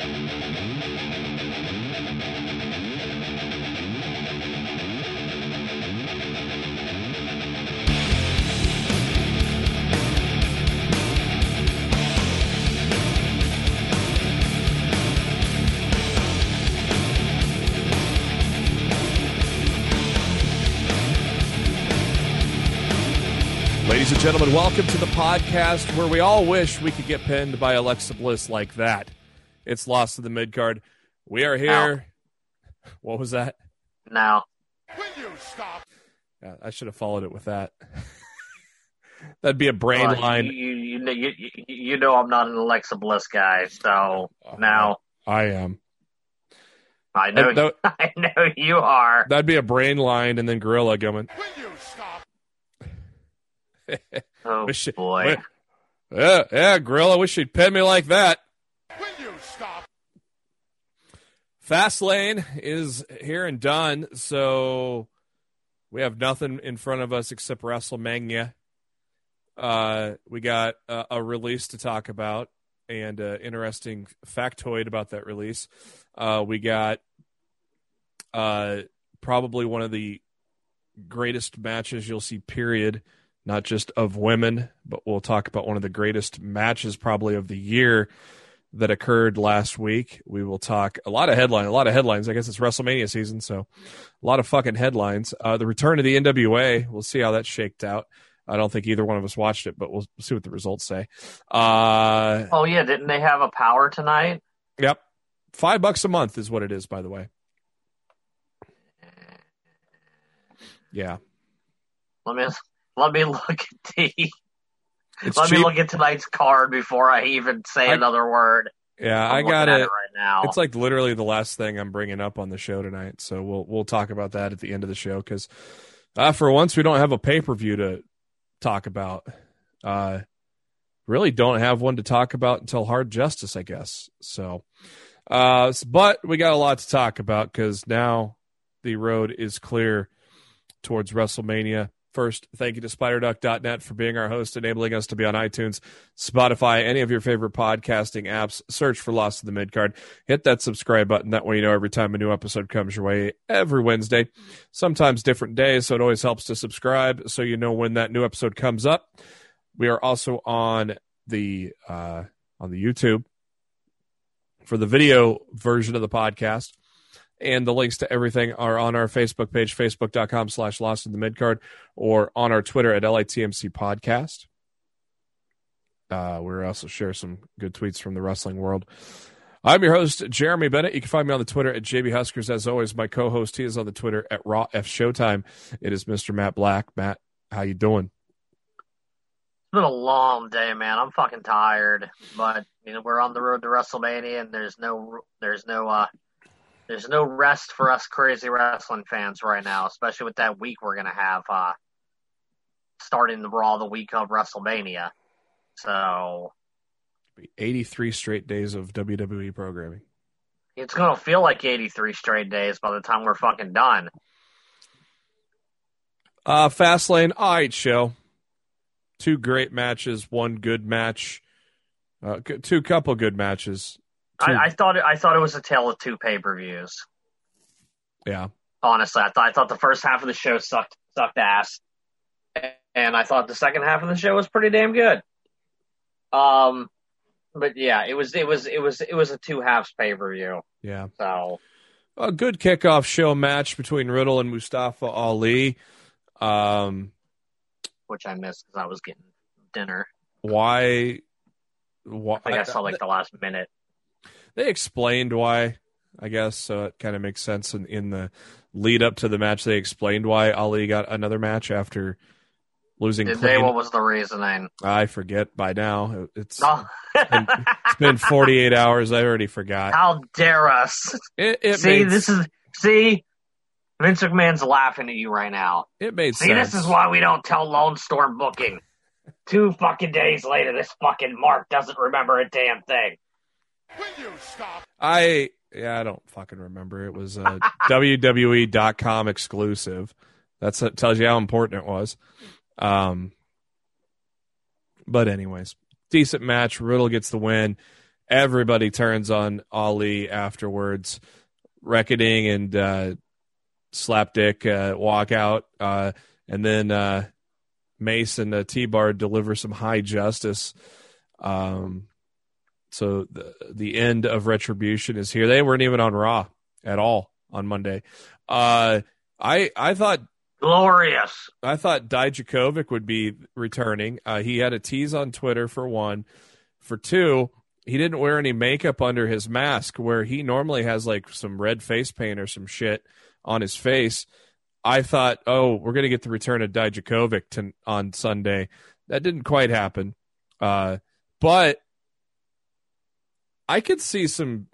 Ladies and gentlemen, welcome to the podcast where we all wish we could get pinned by Alexa Bliss like that. It's lost to the mid card. We are here. What was that? No. Yeah, I should have followed it with that. That'd be a brain Well, line. You, you, you, you, you- you know I'm not an Alexa Bliss guy, so uh-huh. now I am. I know That- I know you are. That'd be a brain line, and then Gorilla going. Oh Wish boy. wi- Yeah, yeah, Gorilla. Wish you'd pin me like that. Fastlane is here and done, so we have nothing in front of us except WrestleMania. Uh, we got a release to talk about and uh, interesting factoid about that release. Uh, we got uh, probably one of the greatest matches you'll see. Period. Not just of women, but we'll talk about one of the greatest matches probably of the year that occurred last week. We will talk a lot of headline, a lot of headlines. I guess it's WrestleMania season, so a lot of fucking headlines. Uh, the return of the NWA. We'll see how that shaked out. I don't think either one of us watched it, but we'll see what the results say. Uh, Oh yeah, didn't they have a power tonight? yep, five bucks a month is what it is, by the way. Yeah, Let me let me look at the it's let cheap. me look at tonight's card before I even say I- another word. yeah, I'm I got it. it right now. It's like literally the last thing I'm bringing up on the show tonight. So we'll we'll talk about that at the end of the show because uh, for once we don't have a pay per view to talk about. Uh, really don't have one to talk about until Hard Justice, I guess. So, uh, but we got a lot to talk about because now the road is clear towards WrestleMania. First, thank you to SpiderDuck.net for being our host, enabling us to be on iTunes, Spotify, any of your favorite podcasting apps. Search for Lost in the Midcard. Hit that subscribe button. That way you know every time a new episode comes your way every Wednesday, sometimes different days. So it always helps to subscribe so you know when that new episode comes up. We are also on the uh, on the YouTube for the video version of the podcast. And the links to everything are on our Facebook page, facebook.com slash lost in the midcard, or on our Twitter at LITMC podcast. Uh, we also share some good tweets from the wrestling world. I'm your host, Jeremy Bennett. You can find me on the Twitter at JB Huskers. As always, my co-host, he is on the Twitter at Raw F Showtime. It is Mr. Matt Black. Matt, how you doing? It's been a long day, man. I'm fucking tired, but you know we're on the road to WrestleMania, and there's no there's no uh there's no rest for us crazy wrestling fans right now, especially with that week we're gonna have uh starting the Raw the week of WrestleMania. So 83 straight days of WWE programming. it's gonna feel like 83 straight days by the time we're fucking done. Uh, Fastlane, all right, show. Two great matches, one good match, uh, two couple good matches. I, I thought it, I thought it was a tale of two pay per views. yeah, honestly. I thought I thought the first half of the show sucked sucked ass, and I thought the second half of the show was pretty damn good. Um, but yeah, it was it was it was it was a two halves pay per view. yeah. So A good kickoff show match between Riddle and Mustafa Ali. Um, which I missed because I was getting dinner. why? Why? I think I saw like the last minute. They explained why, I guess, so it kind of makes sense in, in the lead up to the match. They explained why Ali got another match after losing. Did they? What was the reasoning? I forget by now. It's Oh. it's been 48 hours. I already forgot. How dare us? It, it see, made, this is see. Vince McMahon's laughing at you right now. it made See, sense. this is why we don't tell Lone Storm booking. Two fucking days later, this fucking Mark doesn't remember a damn thing. I yeah, I don't fucking remember. It was a WWE.com exclusive. That tells you how important it was. Um, but anyways, decent match. Riddle gets the win, everybody turns on Ali afterwards. Reckoning and uh, Slapdick uh, walk out, uh, and then uh, Mace and uh, T Bar deliver some high justice. Um, so the the end of retribution is here. They weren't even on Raw at all on Monday. Uh, I I thought Glorious. I thought Dijakovic would be returning. Uh, he had a tease on Twitter for one. For two, he didn't wear any makeup under his mask, where he normally has like some red face paint or some shit on his face. I thought, oh, we're going to get the return of Dijakovic to, on Sunday. That didn't quite happen. Uh, but I could see some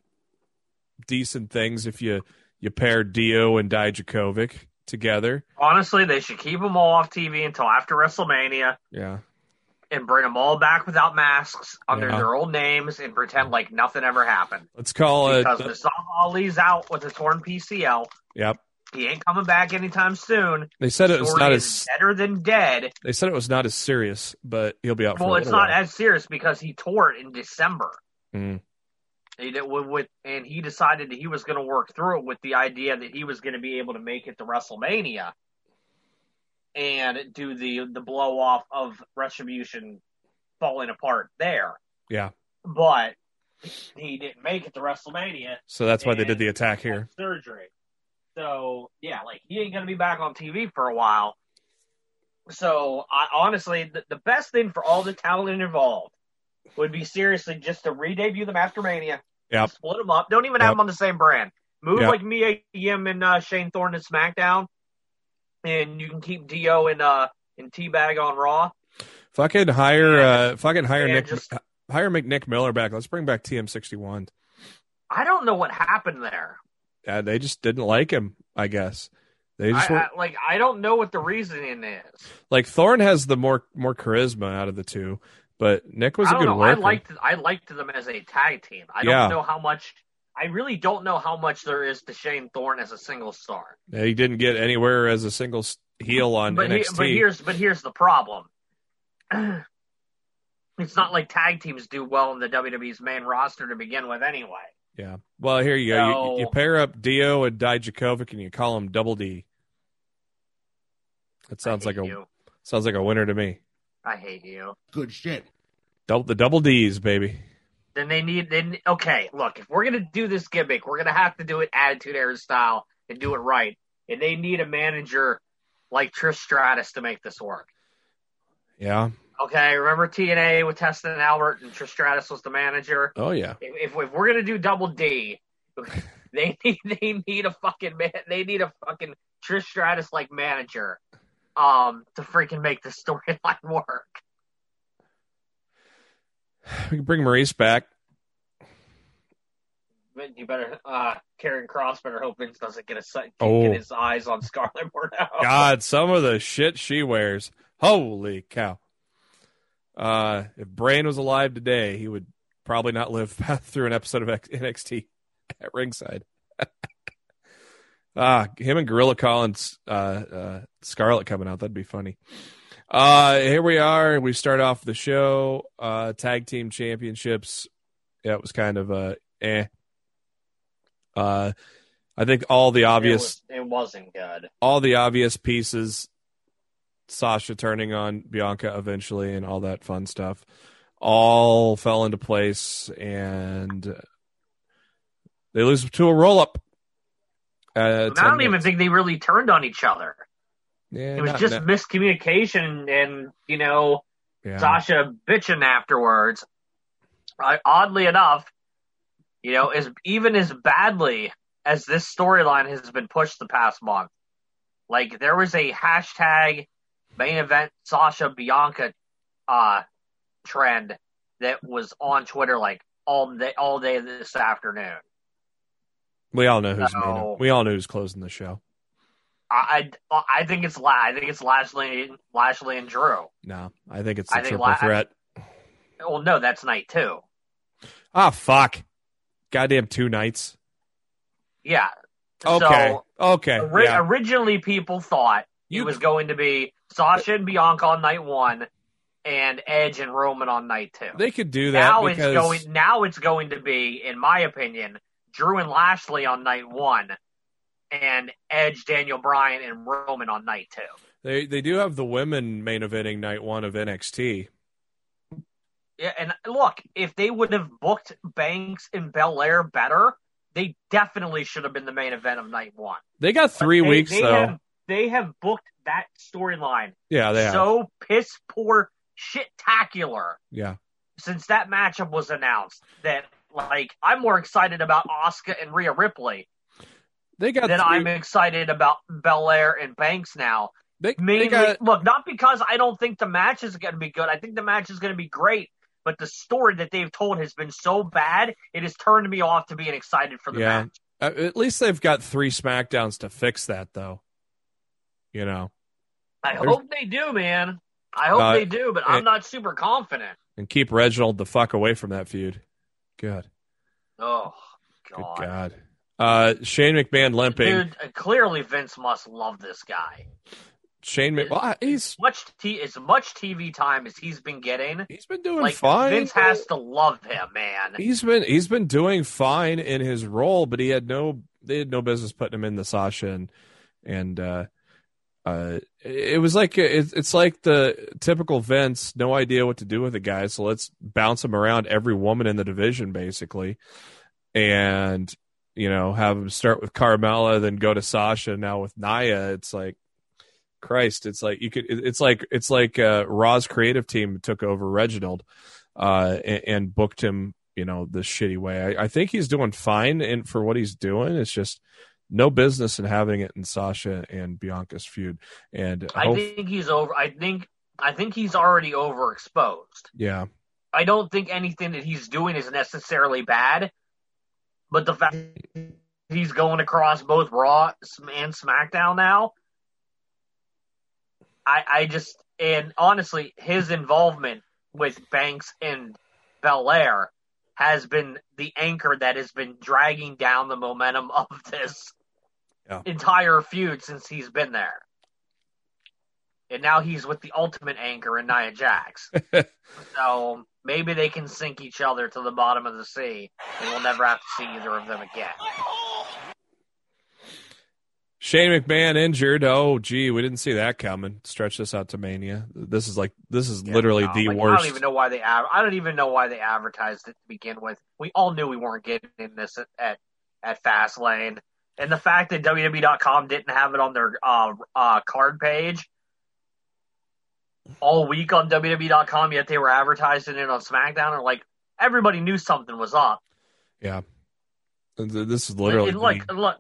decent things if you you pair Dio and Dijakovic together. Honestly, they should keep them all off TV until after WrestleMania Yeah. and bring them all back without masks under Yeah. their old names and pretend like nothing ever happened. Let's call it. Because Mustafa Ali's out with a torn PCL. Yep. He ain't coming back anytime soon. They said it was not as better than dead. they said it was not as serious, but he'll be out for Well, it's not while. as serious because he tore it in December. Mm. With, and he decided that he was going to work through it with the idea that he was going to be able to make it to WrestleMania and do the the blow off of Retribution falling apart there. Yeah. But he didn't make it to WrestleMania. So that's why they did the attack here. Surgery. So yeah, like he ain't gonna be back on TV for a while. So I honestly, the, the best thing for all the talent involved would be seriously just to re-debut them after Mania. Yep. Split them up. Don't even have them on the same brand. Move Yep. like Mia Yim and uh, Shane Thorne in SmackDown, and you can keep Dio and uh and Teabag on Raw. Fucking hire And- uh fucking hire and Nick just- hire McNick Miller back. Let's bring back TM61. I don't know what happened there. Yeah, they just didn't like him, I guess. They just I, were, I, like I don't know what the reasoning is. like Thorne has the more more charisma out of the two, but Nick was I a good know. I liked I liked them as a tag team. I don't know how much. I really don't know how much there is to Shane Thorne as a single star. he didn't get anywhere as a single heel on But, he, NXT. but here's but here's the problem. it's not like tag teams do well in the WWE's main roster to begin with, anyway. yeah. Well, here you go. You, you pair up Dio and Dijakovic, and you call him Double D. That sounds like a you. sounds like a winner to me. I hate you. Good shit. Double the double D's, baby. Then they need then okay. Look, if we're gonna do this gimmick, we're gonna have to do it Attitude Era style and do it right. And they need a manager like Trish Stratus to make this work. Yeah. Okay, remember TNA with Test and Albert and Trish Stratus was the manager. Oh yeah. If, if, if we're gonna do Double D, they need they need a fucking man. They need a fucking Trish Stratus like manager, um, to freaking make the storyline work. We can bring Maurice back. You better, uh, Karrion Kross better hope Vince doesn't get a get Oh. his eyes on Scarlett Bordeaux. God, some of the shit she wears. Holy cow. Uh, if Brain was alive today, he would probably not live through an episode of NXT at ringside. Ah, him and Gorilla Collins, uh, uh, Scarlett coming out. That'd be funny. Uh, here we are. We start off the show. Uh, tag team championships. Yeah, it was kind of uh, eh. Uh, I think all the obvious It, was, it wasn't good. all the obvious pieces Sasha turning on Bianca eventually and all that fun stuff all fell into place and they lose to a roll up. Uh, I don't even think they really turned on each other. yeah, It was not- just not- miscommunication and, you know, yeah. Sasha bitching afterwards. I, oddly enough, you know, as even as badly as this storyline has been pushed the past month, like there was a hashtag main event Sasha Bianca uh, trend that was on Twitter like all day all day this afternoon. We all know who's main- we all know who's closing the show. I I, I think it's La- I think it's Lashley Lashley and Drew. No, I think it's the I triple La- threat. Well, no, that's night two. Ah, fuck. Goddamn two nights. Yeah. Okay. So, okay. Ori- yeah. Originally, people thought You- it was going to be Sasha and Bianca on night one, and Edge and Roman on night two. They could do that now because it's going now it's going to be, in my opinion, Drew and Lashley on night one, and Edge, Daniel Bryan, and Roman on night two. they they do have the women main eventing night one of NXT. Yeah, and look, if they would have booked Banks and Belair better, they definitely should have been the main event of night one. They got three they- weeks they though. Have, they have booked that storyline yeah, they have. so piss poor, shit-tacular yeah, since that matchup was announced that like I'm more excited about Asuka and Rhea Ripley they got. than three, I'm excited about Belair and Banks now. they, they Mainly, got look, not because I don't think the match is going to be good. I think the match is going to be great. But the story that they've told has been so bad, it has turned me off to being excited for the Yeah. match. at least they've got three Smackdowns to fix that though. You know, I There's- hope they do, man. I hope Uh, they do, but I'm not super confident. and keep Reginald the fuck away from that feud. Good, Oh, good God. God. Uh, Shane McMahon limping. Dude, uh, clearly Vince must love this guy. Shane Mc, well, he's Much t- as much TV time as he's been getting, he's been doing like fine. Vince has to love him, man. He's been he's been doing fine in his role, but he had no they had no business putting him in the Sasha and and uh, uh, it was like it's it's like the typical Vince, no idea what to do with the guy, so let's bounce him around every woman in the division basically, and you know have him start with Carmella, then go to Sasha, now with Nia. It's like Christ, it's like you could it- it's like it's like uh, Raw's creative team took over Reginald uh, and, and booked him, you know, the shitty way. I, I think he's doing fine and for what he's doing. It's just no business in having it in Sasha and Bianca's feud. And I hope, think he's over. I think I think he's already overexposed. yeah, I don't think anything that he's doing is necessarily bad, but the fact he's going across both Raw and SmackDown now, I I just and honestly, his involvement with Banks and Belair has been the anchor that has been dragging down the momentum of this Yeah. entire feud since he's been there. And now he's with the ultimate anchor in Nia Jax. So maybe they can sink each other to the bottom of the sea, and we'll never have to see either of them again. Shane McMahon injured. Oh, gee, we didn't see that coming. Stretch this out to Mania. This is like this is literally No, the like, I worst. don't even know why they. I don't even know why they advertised it to begin with. We all knew we weren't getting this at at, at Fastlane, and the fact that WWE.com didn't have it on their uh, uh, card page all week on WWE.com, yet they were advertising it on SmackDown, and like everybody knew something was up. Yeah, this is literally and the- look, look.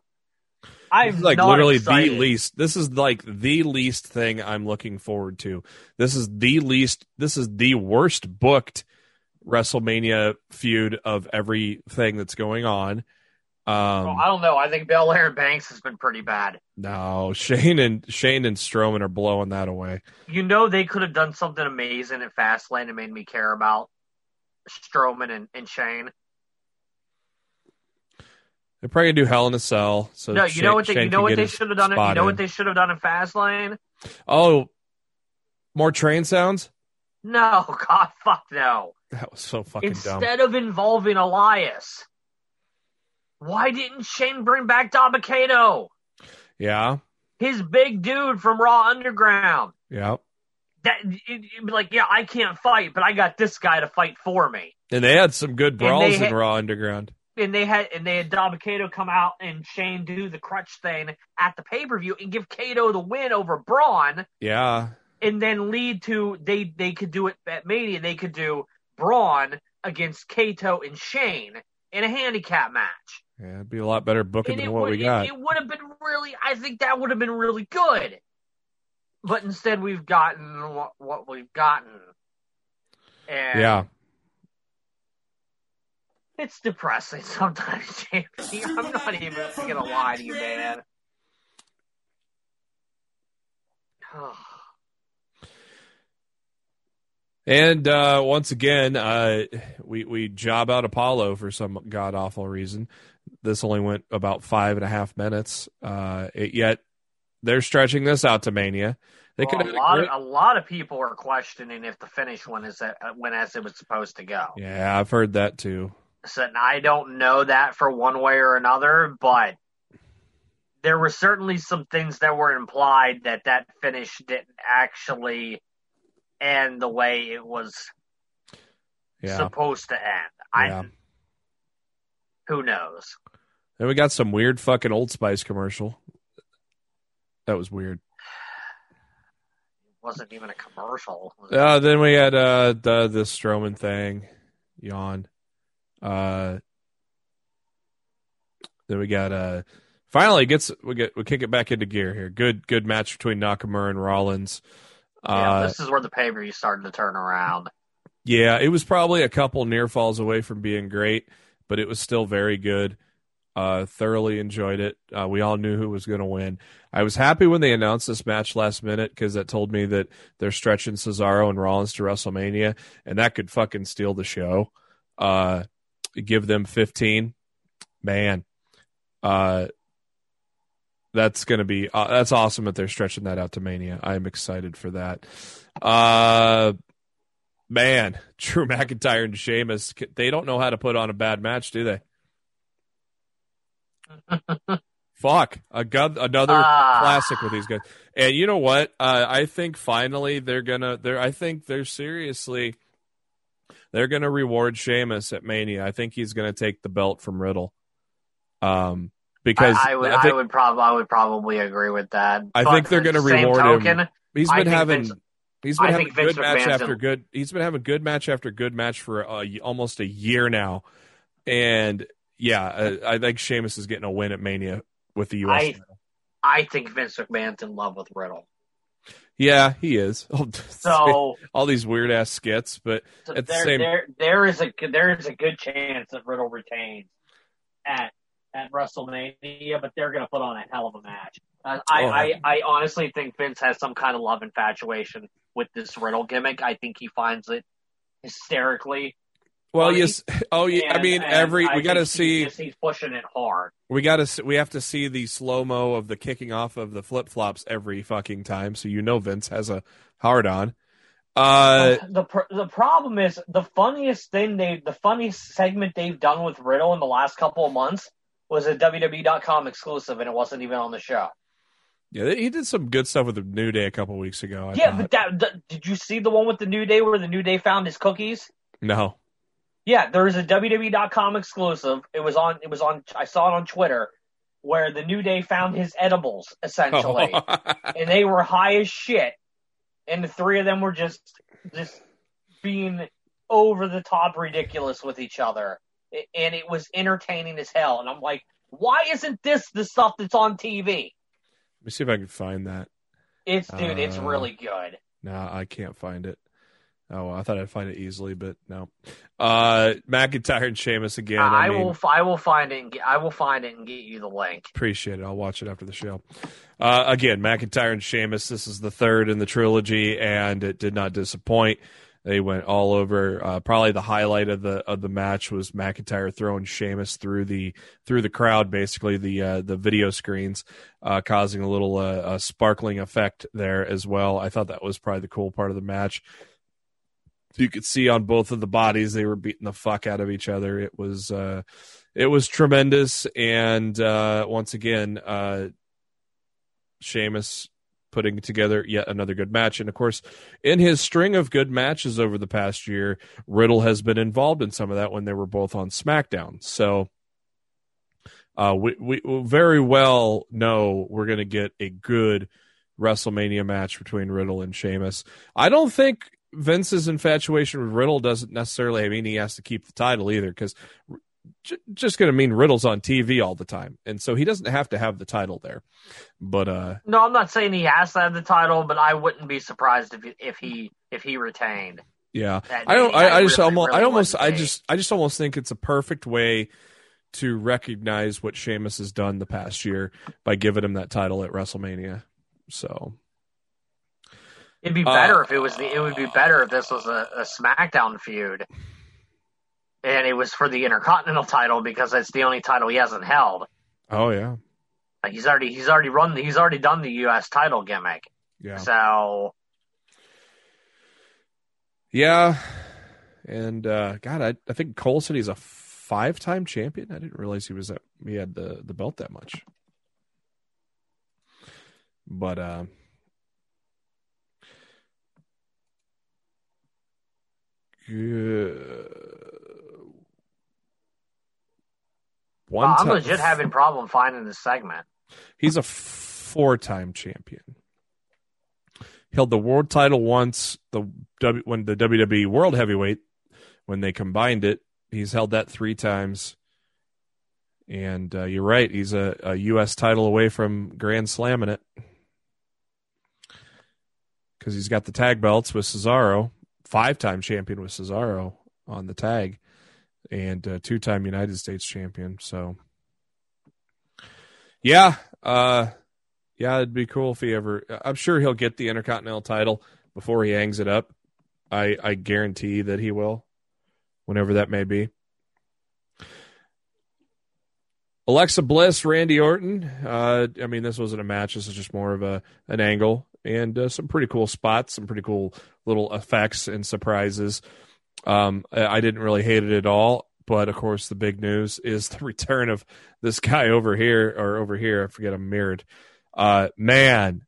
I'm like literally excited. the least. This is like the least thing I'm looking forward to. This is the least. This is the worst booked WrestleMania feud of everything that's going on. Um, Well, I don't know. I think Belair and Banks has been pretty bad. no, Shane and Shane and Strowman are blowing that away. You know they could have done something amazing at Fastlane and made me care about Strowman and, and Shane. They're probably gonna do Hell in a Cell. So no, you Shane- know what they Shane you know what they should have done. You know in. what they should have done in Fastlane? Oh, more train sounds. No, God, fuck no. That was so fucking dumb. Instead of involving Elias, why didn't Shane bring back Dabba-Kato? Yeah, His big dude from Raw Underground. yeah. That it, like, yeah, I can't fight, but I got this guy to fight for me. And they had some good brawls in ha- Raw Underground. and they had and they had Dabba-Kato come out and Shane do the crutch thing at the pay per view and give Kato the win over Braun, Yeah, and then lead to they they could do it at Mania. They could do Braun against Kato and Shane in a handicap match. Yeah. It'd be a lot better booking than what would we got. it, it would have been really. I think that would have been really good. But instead, we've gotten what, what we've gotten. And yeah. It's depressing sometimes, Jamie. I'm not even gonna lie to you, man. And uh, once again, uh, we we job out Apollo for some god awful reason. This only went about five and a half minutes. Uh, it, yet they're stretching this out to Mania. They Well, could a lot great... of a lot of people are questioning if the finish went as went as it was supposed to go. Yeah, I've heard that too. So and I don't know that for one way or another, but there were certainly some things that were implied that that finish didn't actually end the way it was Yeah. supposed to end. Yeah. I who knows. Then we got some weird fucking Old Spice commercial. That was weird. It wasn't even a commercial. Uh, then we had uh, the the Strowman thing, yawn. Uh, then we got uh, finally gets we get we kick it back into gear here. Good good match between Nakamura and Rollins. yeah, Uh, this is where the pay per view started to turn around. yeah, it was probably a couple near falls away from being great, but it was still very good. Uh, thoroughly enjoyed it. Uh, we all knew who was going to win. I was happy when they announced this match last minute because that told me that they're stretching Cesaro and Rollins to WrestleMania, and that could fucking steal the show. Uh, give them 15, man. Uh, that's gonna be uh, that's awesome that they're stretching that out to Mania. I'm excited for that. Uh, man, Drew McIntyre and Sheamus, they don't know how to put on a bad match, do they? Fuck, another Ah. classic with these guys. And you know what? Uh, I think finally they're gonna. They're. I think they're seriously. They're gonna reward Sheamus at Mania. I think he's gonna take the belt from Riddle. Um, because I, I would, I I, would probably, I would probably agree with that. I But think they're gonna reward him. token, he's I been having. Vince- he's been I having good match after a- good. He's been having good match after good match for a, almost a year now, and yeah, uh, I think Sheamus is getting a win at Mania with the U.S. I- I think Vince McMahon's in love with Riddle. Yeah, he is. So, all these weird ass skits, but so At the same- there, there is a there is a good chance that Riddle retains at at WrestleMania, but they're going to put on a hell of a match. Uh, I, Oh, I, I honestly think Vince has some kind of love infatuation with this Riddle gimmick. I think he finds it hysterically. well, funny. yes. Oh, yeah. I mean, every I we got to see. he just- he's pushing it hard. We got to we have to see the slow mo of the kicking off of the flip flops every fucking time, so you know Vince has a hard on. Uh, the pr- the problem is the funniest thing they the funniest segment they've done with Riddle in the last couple of months was a WWE.com exclusive, and it wasn't even on the show. yeah, he did some good stuff with the New Day a couple weeks ago. I yeah, thought. but that, that did you see the one with the New Day where the New Day found his cookies? no, Yeah, there was a WWE.com exclusive. It was on. It was on. I saw it on Twitter where the New Day found his edibles essentially, and they were high as shit, and the three of them were just just being over the top ridiculous with each other, and it was entertaining as hell. And I'm like, why isn't this the stuff that's on TV? Let me see if I can find that. It's dude, it's Uh, really good. No, I can't find it. Oh, I thought I'd find it easily, but no. Uh, McIntyre and Sheamus again. I, I, mean, will. I will find it. And get, I will find it and get you the link. Appreciate it. I'll watch it after the show. Uh, again, McIntyre and Sheamus. This is the third in the trilogy, and it did not disappoint. They went all over. Uh, probably the highlight of the of the match was McIntyre throwing Sheamus through the through the crowd, basically the uh, the video screens, uh, causing a little uh, sparkling effect there as well. I thought that was probably the cool part of the match. You could see on both of the bodies they were beating the fuck out of each other. It was uh, it was tremendous, and uh, once again, uh, Sheamus putting together yet another good match. And of course, in his string of good matches over the past year, Riddle has been involved in some of that when they were both on SmackDown. So uh, we, we very well know we're going to get a good WrestleMania match between Riddle and Sheamus. I don't think Vince's infatuation with Riddle doesn't necessarily I mean he has to keep the title either because j- just going to mean Riddle's on TV all the time, and so he doesn't have to have the title there. But uh, No, I'm not saying he has to have the title, but I wouldn't be surprised if he, if he if he retained. yeah, I don't. I, I just really- almost. really I almost. I just. I just almost think it's a perfect way to recognize what Sheamus has done the past year by giving him that title at WrestleMania. So It'd be Uh, better if it was the. It would be better if this was a, a SmackDown feud, and it was for the Intercontinental title because it's the only title he hasn't held. oh yeah, Like he's already he's already run the, he's already done the U.S. title gimmick. Yeah. So Yeah. And uh God, I, I think Cole said he's a five time champion. I didn't realize he was that he had the, the belt that much. But uh good. One I'm ti- legit having problem finding this segment. He's a four time champion. Held the world title once, the w, when the WWE World Heavyweight, when they combined it. He's held that three times. And uh, you're right, he's a, a U.S. title away from Grand Slamming it. Because he's got the tag belts with Cesaro, five time champion with Cesaro on the tag, and uh, two time United States champion. So yeah, uh, yeah, it'd be cool if he ever. I'm sure he'll get the Intercontinental title before he hangs it up. I I guarantee that he will, whenever that may be. Alexa Bliss, Randy Orton. Uh, I mean, this wasn't a match. This is just more of a an angle and uh, some pretty cool spots, some pretty cool little effects and surprises. Um, I didn't really hate it at all, but of course, the big news is the return of this guy over here or over here. I forget. I'm mirrored. Uh, man,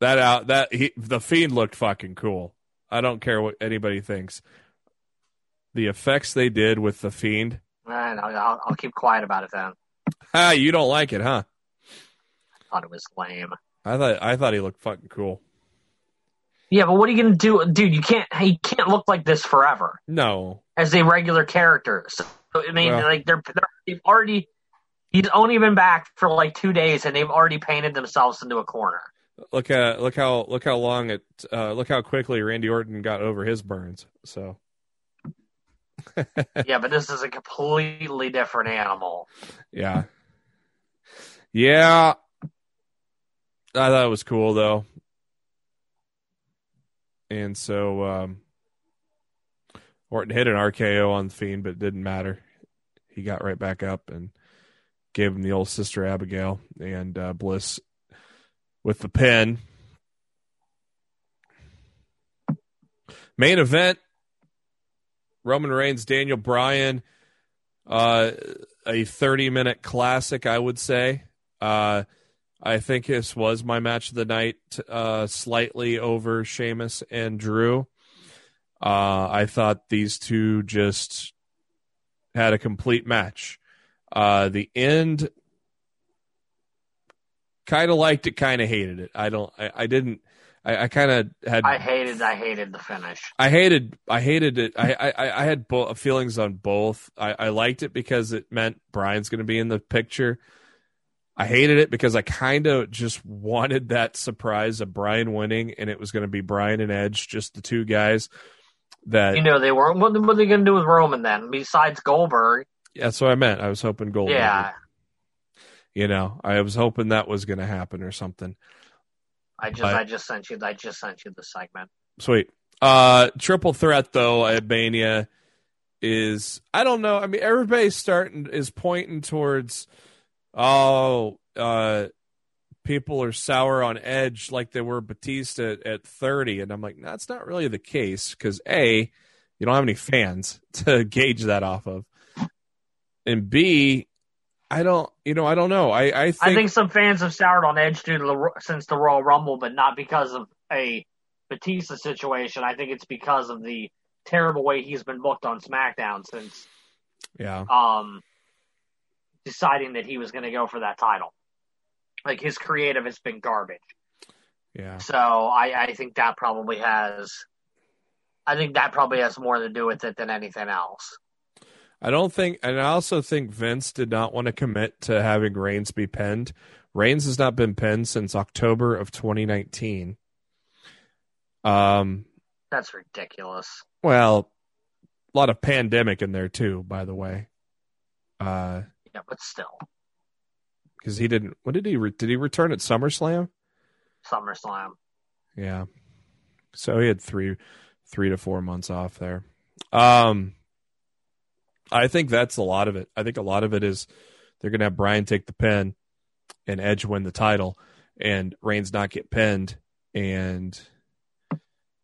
that out that he the fiend looked fucking cool. I don't care what anybody thinks. The effects they did with the fiend. Man, I'll, I'll, I'll keep quiet about it then. Ah, you don't like it, huh? I thought it was lame. I thought I thought he looked fucking cool. Yeah, but what are you gonna do, dude? You can't. He can't look like this forever No, as a regular character. So I mean, Well- like they're, they're they've already. He's only been back for like two days, and they've already painted themselves into a corner. look at look how look how long it uh, look how quickly Randy Orton got over his burns. So yeah, but this is a completely different animal. yeah, yeah. I thought it was cool though, and so um, Orton hit an RKO on Fiend, but it didn't matter. He got right back up and gave him the old Sister Abigail and uh, Bliss with the pin. Main event Roman Reigns, Daniel Bryan, uh, a 30 minute classic, I would say. Uh, I think this was my match of the night, uh, slightly over Sheamus and Drew. Uh, I thought these two just had a complete match. Uh, the end, kind of liked it, kind of hated it. I don't, I, I didn't, I, I kind of had. I hated. I hated the finish. I hated I hated it. I I, I had bo- feelings on both. I, I liked it because it meant Bryan's going to be in the picture. I hated it because I kind of just wanted that surprise of Bryan winning, and it was going to be Bryan and Edge, just the two guys. That You know they weren't. What, what are they gonna do with Roman then? Besides Goldberg, yeah, that's what I meant. I was hoping Gold. yeah. you know, I was hoping that was going to happen or something. I just, But- I just sent you. I just sent you the segment. Sweet. Uh triple threat though at Mania is I don't know. I mean everybody's starting is pointing towards oh uh people are sour on Edge like they were Batista at, at 30 and I'm like no, that's not really the case cuz A you don't have any fans to gauge that off of. And B I don't you know I don't know. I I think, I think some fans have soured on Edge due to the since the Royal Rumble, but not because of a Batista situation. I think it's because of the terrible way he's been booked on SmackDown since yeah. um deciding that he was going to go for that title. Like his creative has been garbage. Yeah. So I, I think that probably has. I think that probably has more to do with it than anything else. I don't think, and I also think Vince did not want to commit to having Reigns be pinned. Reigns has not been pinned since October of 2019. Um, That's ridiculous. well, a lot of pandemic in there too, by the way. Uh, But still, because he didn't. What did he? Re- did he return at SummerSlam? SummerSlam. Yeah. So he had three, three to four months off there. Um, I think that's a lot of it. I think a lot of it is they're going to have Bryan take the pin and Edge win the title. and Reigns not get pinned, and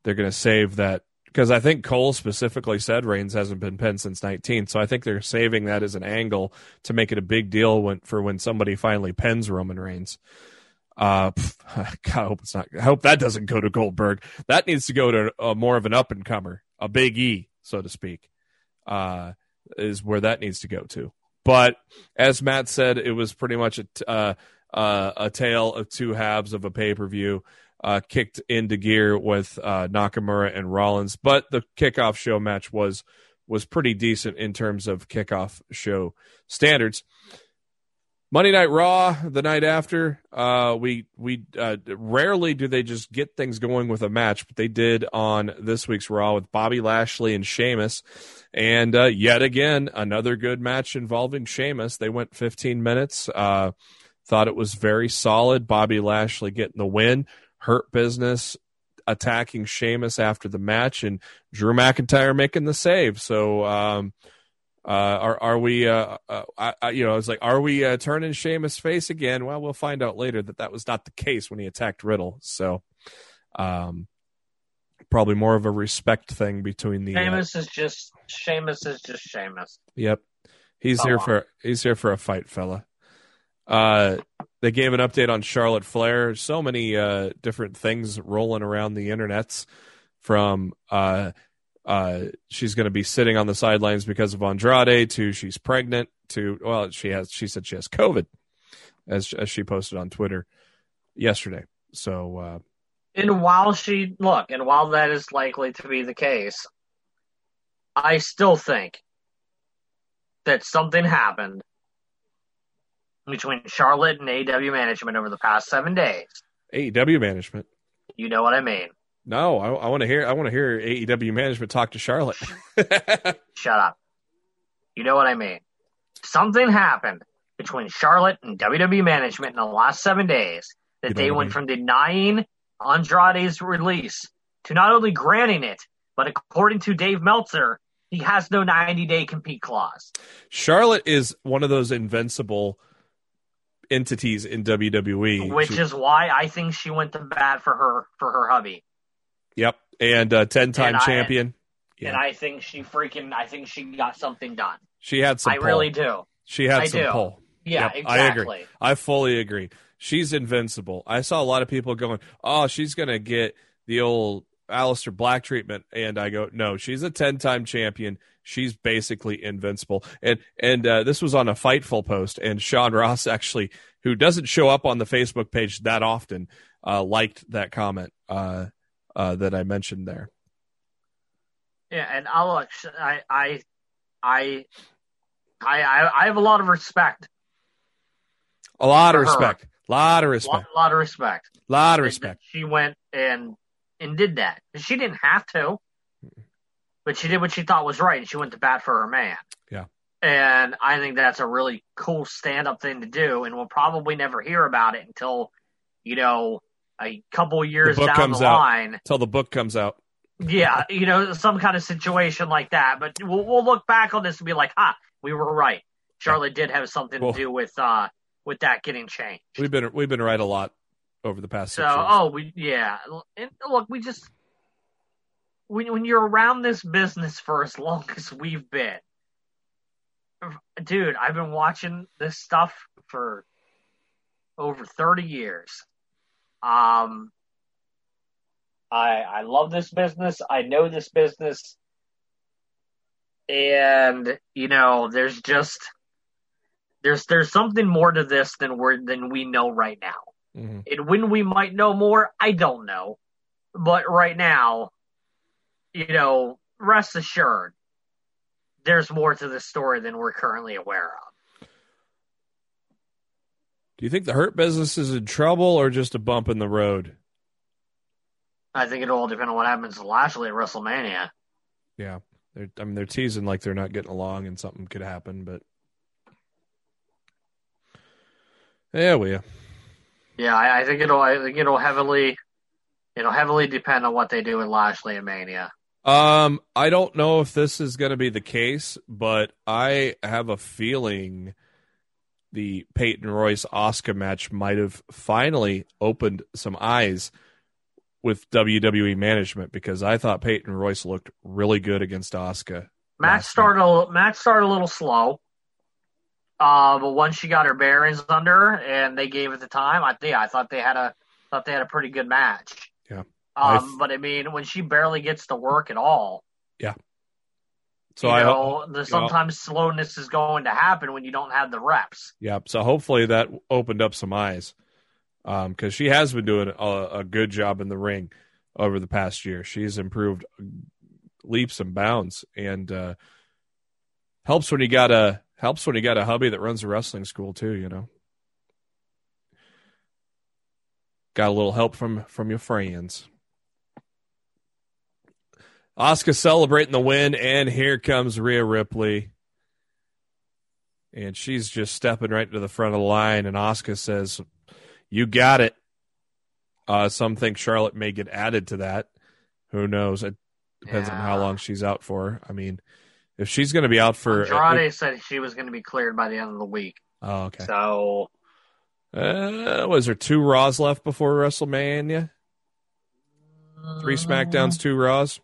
they're going to save that because I think Cole specifically said Reigns hasn't been pinned since 19. So I think they're saving that as an angle to make it a big deal when, for when somebody finally pins Roman Reigns. Uh, I hope it's not. I hope that doesn't go to Goldberg. That needs to go to a, more of an up and comer, a Big E, so to speak. Uh, is where that needs to go to. But as Matt said, it was pretty much a uh, uh, a tale of two halves of a pay per view uh, kicked into gear with uh, Nakamura and Rollins. But the kickoff show match was was pretty decent in terms of kickoff show standards. Monday Night Raw, the night after, uh, we we uh, rarely do they just get things going with a match, but they did on this week's Raw with Bobby Lashley and Sheamus, and uh, yet again another good match involving Sheamus. They went 15 minutes. Uh, thought it was very solid. Bobby Lashley getting the win. Hurt Business attacking Sheamus after the match, and Drew McIntyre making the save. So, um, uh, are are we? Uh, uh, I, you know, it's like, are we uh, turning Sheamus face again? Well, we'll find out later that that was not the case when he attacked Riddle. So, um, probably more of a respect thing between the. Uh, Sheamus is just Sheamus is just Sheamus. Yep, he's here for he's here for a fight, fella. Uh, they gave an update on Charlotte Flair. So many uh, different things rolling around the internets from uh, uh, she's going to be sitting on the sidelines because of Andrade to she's pregnant to well she has she said she has COVID as as she posted on Twitter yesterday. So uh, and while she look and while that is likely to be the case, I still think that something happened between Charlotte and AEW management over the past seven days. AEW management. You know what I mean. No, I, I want to hear. I want to hear AEW management talk to Charlotte. Shut up. You know what I mean. Something happened between Charlotte and WWE management in the last seven days that you know they went mean. from denying Andrade's release to not only granting it, but according to Dave Meltzer, he has no 90 day compete clause. Charlotte is one of those invincible entities in WWE, which she, is why I think she went to bat for her for her hubby. Yep, and uh, ten time champion. yeah. And I think she freaking I think she got something done. She had some. I pull. really do. She had I some do. pull. Yeah, yep, exactly. I agree. I fully agree. She's invincible. I saw a lot of people going, "Oh, she's gonna get the old Aleister Black treatment," and I go, "No, she's a ten time champion she's basically invincible. And and uh, this was on a Fightful post, and Sean Ross actually, who doesn't show up on the Facebook page that often, uh, liked that comment uh, uh that I mentioned there. Yeah, and I'll I I I I I have a lot of respect. A lot of respect. A lot of respect. A lot, lot of respect. A lot of respect. She went and and did that. She didn't have to but she did what she thought was right and she went to bat for her man. Yeah. And I think that's a really cool stand up thing to do. And we'll probably never hear about it until, you know, a couple years the down the line. Until the book comes out. yeah. You know, some kind of situation like that. But we'll, we'll look back on this and be like, ah, we were right. Charlotte did have something well, to do with, uh, with that getting changed. We've been, we've been right a lot over the past so, oh, we, yeah. And look, we just, when when you're around this business for as long as we've been, dude, I've been watching this stuff for over 30 years. Um, I I love this business. I know this business, and you know, there's just there's there's something more to this than we're than we know right now. Mm-hmm. And when we might know more, I don't know. But right now, you know, rest assured, there's more to the story than we're currently aware of. Do you think the hurt business is in trouble or just a bump in the road? I think it all depends on what happens to Lashley at WrestleMania. Yeah, they're, I mean they're teasing like they're not getting along and something could happen, but yeah, we. Yeah, I, I think it'll. I think it'll heavily, it'll heavily depend on what they do with Lashley and Mania. Um, I don't know if this is going to be the case, but I have a feeling the Peyton Royce Asuka match might have finally opened some eyes with WWE management because I thought Peyton Royce looked really good against Asuka. Match started a, match started a little slow. Uh, but once she got her bearings under her and they gave it the time, I think I thought they had a thought they had a pretty good match. Yeah. Um, but I mean, when she barely gets to work at all, yeah. So you I know, the, sometimes slowness is going to happen when you don't have the reps. Yeah. So hopefully that opened up some eyes because um, she has been doing a, a, good job in the ring over the past year. She's improved leaps and bounds, and uh, helps when you got a helps when you got a hubby that runs a wrestling school too. You know, got a little help from from your friends. Asuka celebrating the win, and here comes Rhea Ripley. And she's just stepping right to the front of the line, and Asuka says, You got it. Uh, some think Charlotte may get added to that. Who knows? It depends yeah. on how long she's out for. I mean, if she's going to be out for. Andrade it, said she was going to be cleared by the end of the week. Oh, okay. So. Uh, was there two Raws left before WrestleMania? Three SmackDowns, two Raws.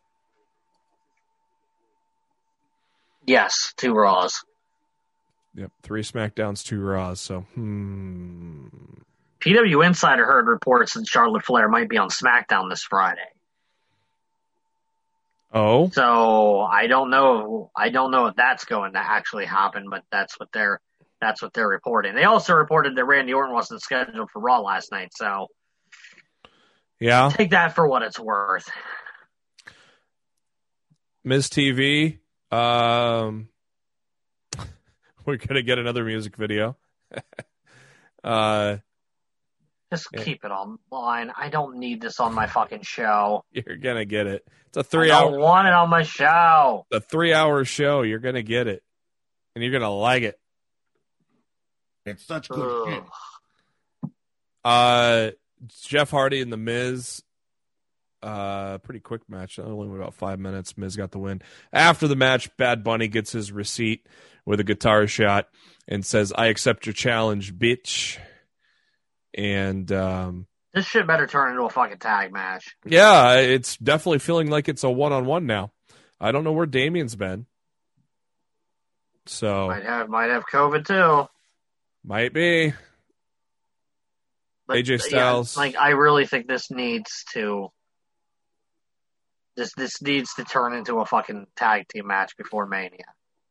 Yes, two Raws. Yep, three SmackDowns, two Raws. So, hmm. PW Insider heard reports that Charlotte Flair might be on SmackDown this Friday. Oh. So I don't know. I don't know if that's going to actually happen, but that's what they're that's what they're reporting. They also reported that Randy Orton wasn't scheduled for Raw last night. So yeah, take that for what it's worth. Miz TV um, we're gonna get another music video. uh, just yeah. keep it online. I don't need this on my fucking show. You're gonna get it. It's a three I hour. want it on my show. The three hour show. You're gonna get it, and you're gonna like it. It's such good Ugh. shit. Uh, Jeff Hardy and the Miz uh, pretty quick match. Only about five minutes. Miz got the win. After the match, Bad Bunny gets his receipt with a guitar shot and says, "I accept your challenge, bitch." And um, this shit better turn into a fucking tag match. Yeah, it's definitely feeling like it's a one-on-one now. I don't know where Damien's been. So might have might have COVID too. Might be. But, AJ Styles. Yeah, like I really think this needs to this this needs to turn into a fucking tag team match before Mania.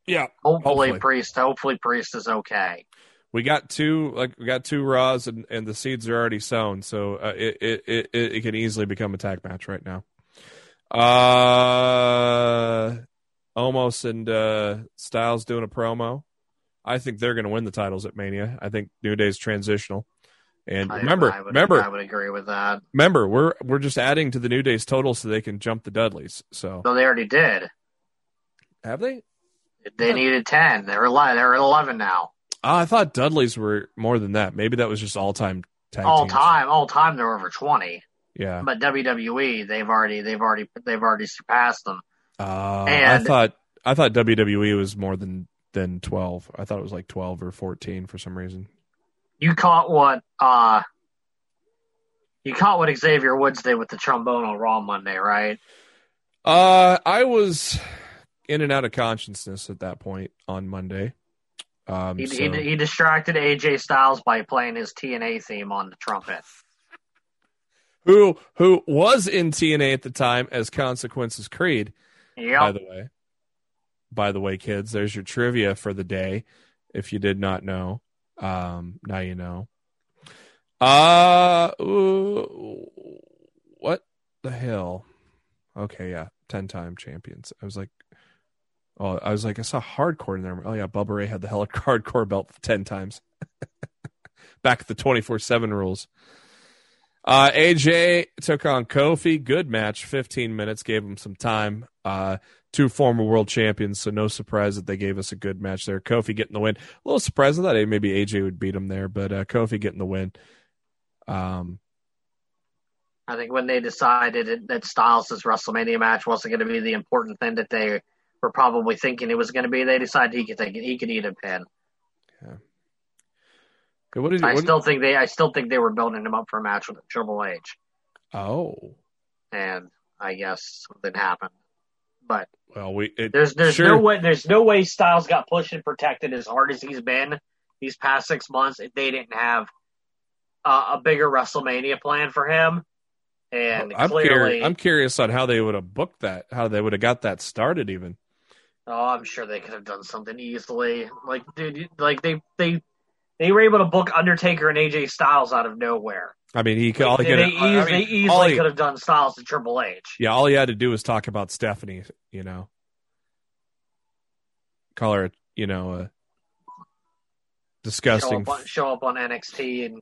Yeah. Hopefully, hopefully. Priest. Hopefully Priest is okay. We got two like we got two Raws and, and the seeds are already sown, so uh, it, it it it can easily become a tag match right now. Uh, almost and uh, Styles doing a promo. I think they're going to win the titles at Mania. I think New Day's transitional. And I, remember, I would, remember, I would agree with that. Remember, we're we're just adding to the New Day's total so they can jump the Dudleys. So, so they already did. Have they? They needed ten. They're eleven. They're at eleven now. Oh, I thought Dudleys were more than that. Maybe that was just all time all teams. time, all time. They're over twenty. Yeah, but WWE they've already they've already they've already surpassed them. Uh, and I thought I thought WWE was more than than twelve. I thought it was like twelve or fourteen for some reason. You caught what uh you caught what Xavier Woods did with the trombone on Raw Monday, right? Uh, I was in and out of consciousness at that point on Monday. Um, he, so... he, he distracted AJ Styles by playing his TNA theme on the trumpet. Who who was in TNA at the time as Consequences Creed? Yep. By the way, by the way, kids, there's your trivia for the day. If you did not know, um, now you know. Uh, what the hell? Okay, yeah, ten time champions. I was like, oh, I was like, I saw hardcore in there. Oh yeah, Bubba Ray had the hell of hardcore belt ten times. Back at the twenty four seven rules. Uh, AJ took on Kofi. Good match. 15 minutes. Gave him some time. Uh, two former world champions, so no surprise that they gave us a good match there. Kofi getting the win. A little surprised that maybe AJ would beat him there, but uh, Kofi getting the win. Um, I think when they decided that Styles' WrestleMania match wasn't going to be the important thing that they were probably thinking it was going to be, they decided he could take it. He could eat a pin. Yeah. What did, I what- still think they I still think they were building him up for a match with Triple H, Oh, and I guess something happened. But well, we it, there's there's sure. no way there's no way Styles got pushed and protected as hard as he's been these past six months if they didn't have uh, a bigger WrestleMania plan for him. And I'm clearly, curious. I'm curious on how they would have booked that. How they would have got that started. Even Oh, I'm sure they could have done something easily. Like, dude, like they they they were able to book Undertaker and AJ Styles out of nowhere. I mean, he could. all he they, could- they, I mean, they easily he- could have done Styles to Triple H. Yeah, all he had to do was talk about Stephanie. You know, call her, you know, a Show disgusting. up, on, show up on NXT and